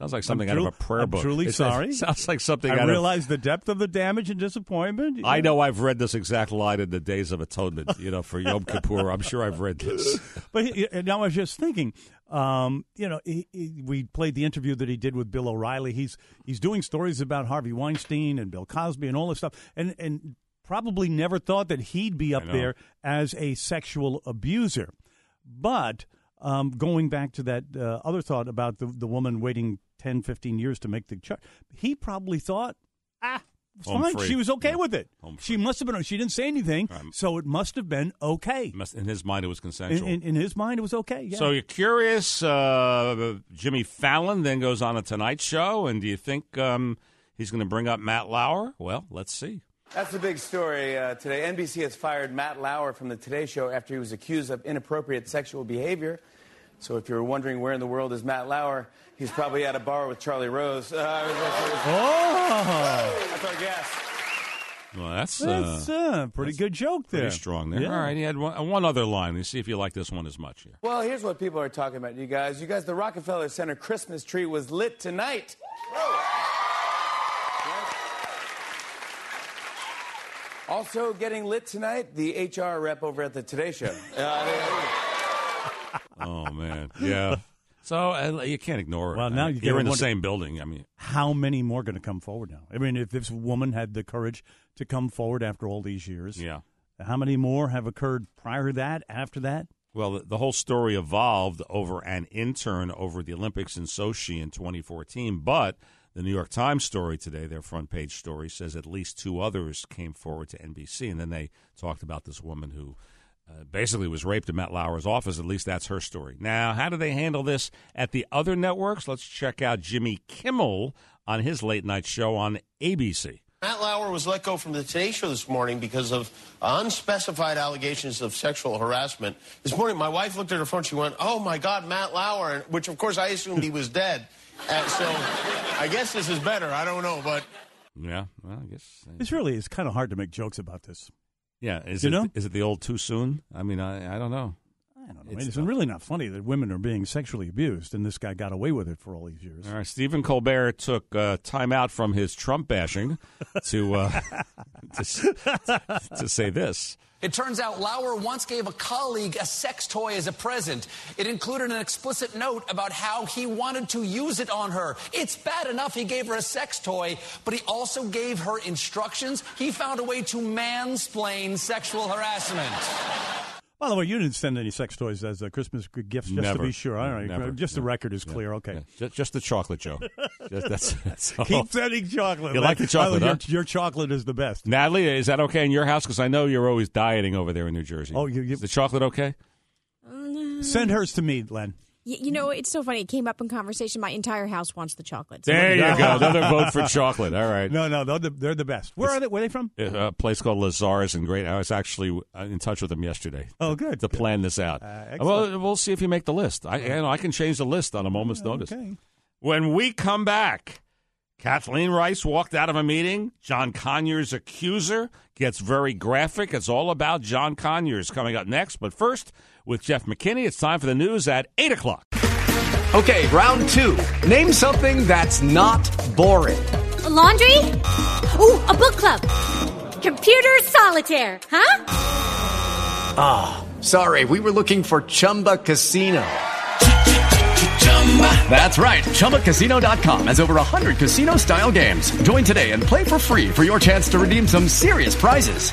Sounds like something I'm out of a tru- prayer I'm book. truly It- sorry. sounds like something I out of realize the depth of the damage and disappointment. I know I've read this exact line in the Days of Atonement, you know, for Yom Kippur. I'm sure I've read this. (laughs) But he, now I was just thinking, um, you know, he, he, we played the interview that he did with Bill O'Reilly. He's he's doing stories about Harvey Weinstein and Bill Cosby and all this stuff, and and probably never thought that he'd be up there as a sexual abuser. But um, going back to that uh, other thought about the the woman waiting 10, 15 years to make the charge, he probably thought, ah. It's fine. free. She was okay Yeah. with it. She must have been. She didn't say anything, so it must have been okay. In his mind, it was In, consensual. in, in his mind, it was okay. Yeah. So you're curious? Uh, Jimmy Fallon then goes on a Tonight Show, and do you think um, he's going to bring up Matt Lauer? Well, let's see. That's the big story uh, today. NBC has fired Matt Lauer from the Today Show after he was accused of inappropriate sexual behavior. So if you're wondering where in the world is Matt Lauer, he's probably at a bar with Charlie Rose. Uh, oh, that's our guest. Well, that's, That's uh, a pretty good joke there. pretty strong there. Yeah. All right, he had one, uh, one other line. Let's see if you like this one as much here. Well, here's what people are talking about, you guys. You guys, the Rockefeller Center Christmas tree was lit tonight. Also getting lit tonight, the HR rep over at the Today Show. Uh, Oh man, yeah. (laughs) So uh, you can't ignore it. Well, now I mean, you are in the wonder- same building. I mean, How many more going to come forward now? I mean, if this woman had the courage to come forward after all these years, yeah. How many more have occurred prior to that? After that? Well, the, the whole story evolved over an intern over the Olympics in Sochi in 2014, but The New York Times story today, their front page story, says at least two others came forward to NBC, and then they talked about this woman who uh, basically was raped in Matt Lauer's office. At least that's her story. Now, how do they handle this at the other networks? Let's check out Jimmy Kimmel on his late night show on ABC. Matt Lauer was let go from the Today Show this morning because of unspecified allegations of sexual harassment. This morning, my wife looked at her phone. She went, "Oh my God, Matt Lauer," which of course I assumed he was dead. And so, I guess this is better. I don't know, but yeah, well, I guess It's really it's kind of hard to make jokes about this. Yeah. Is You it know? is it the old too soon? I mean, I I don't know. I don't know. It's, really not funny that women are being sexually abused, and this guy got away with it for all these years. All right, Stephen Colbert took uh, time out from his Trump bashing to uh, (laughs) to, s- to say this. It turns out Lauer once gave a colleague a sex toy as a present. It included an explicit note about how he wanted to use it on her. It's bad enough he gave her a sex toy, but he also gave her instructions. He found a way to mansplain sexual harassment. By the way, you didn't send any sex toys as a Christmas g- gifts, just Never. to be sure. All right, Never. just the record is clear. Okay. Just, just the chocolate, Joe. Just, that's, (laughs) that's. Keep sending chocolate. You like the chocolate, Oh, huh? your, your chocolate is the best. Natalie, is that okay in your house? Because I know you're always dieting over there in New Jersey. Oh, you, is the chocolate okay? Mm, send hers to me, Len. Y- You know, it's so funny. It came up in conversation. My entire house wants the chocolates. There you go. (laughs) Another vote for chocolate. All right. No, no, they're the, they're the best. Where are they? Where are they from? Uh, a place called Lazar's in Great. I was actually uh, in touch with them yesterday. Oh, good. To plan this out. Uh, uh, excellent. well, we'll see if you make the list. I, you know, I can change the list on a moment's oh, notice. When we come back, Kathleen Rice walked out of a meeting. John Conyers' accuser gets very graphic. It's all about John Conyers coming up next. But first, with Jeff McKinney, it's time for the news at 8 o'clock. Okay, round two. Name something that's not boring. A laundry? Ooh, a book club. Computer solitaire, huh? Ah, sorry, we were looking for Chumba Casino. That's right. ChumbaCasino.com has over 100 casino style games. Join today and play for free for your chance to redeem some serious prizes.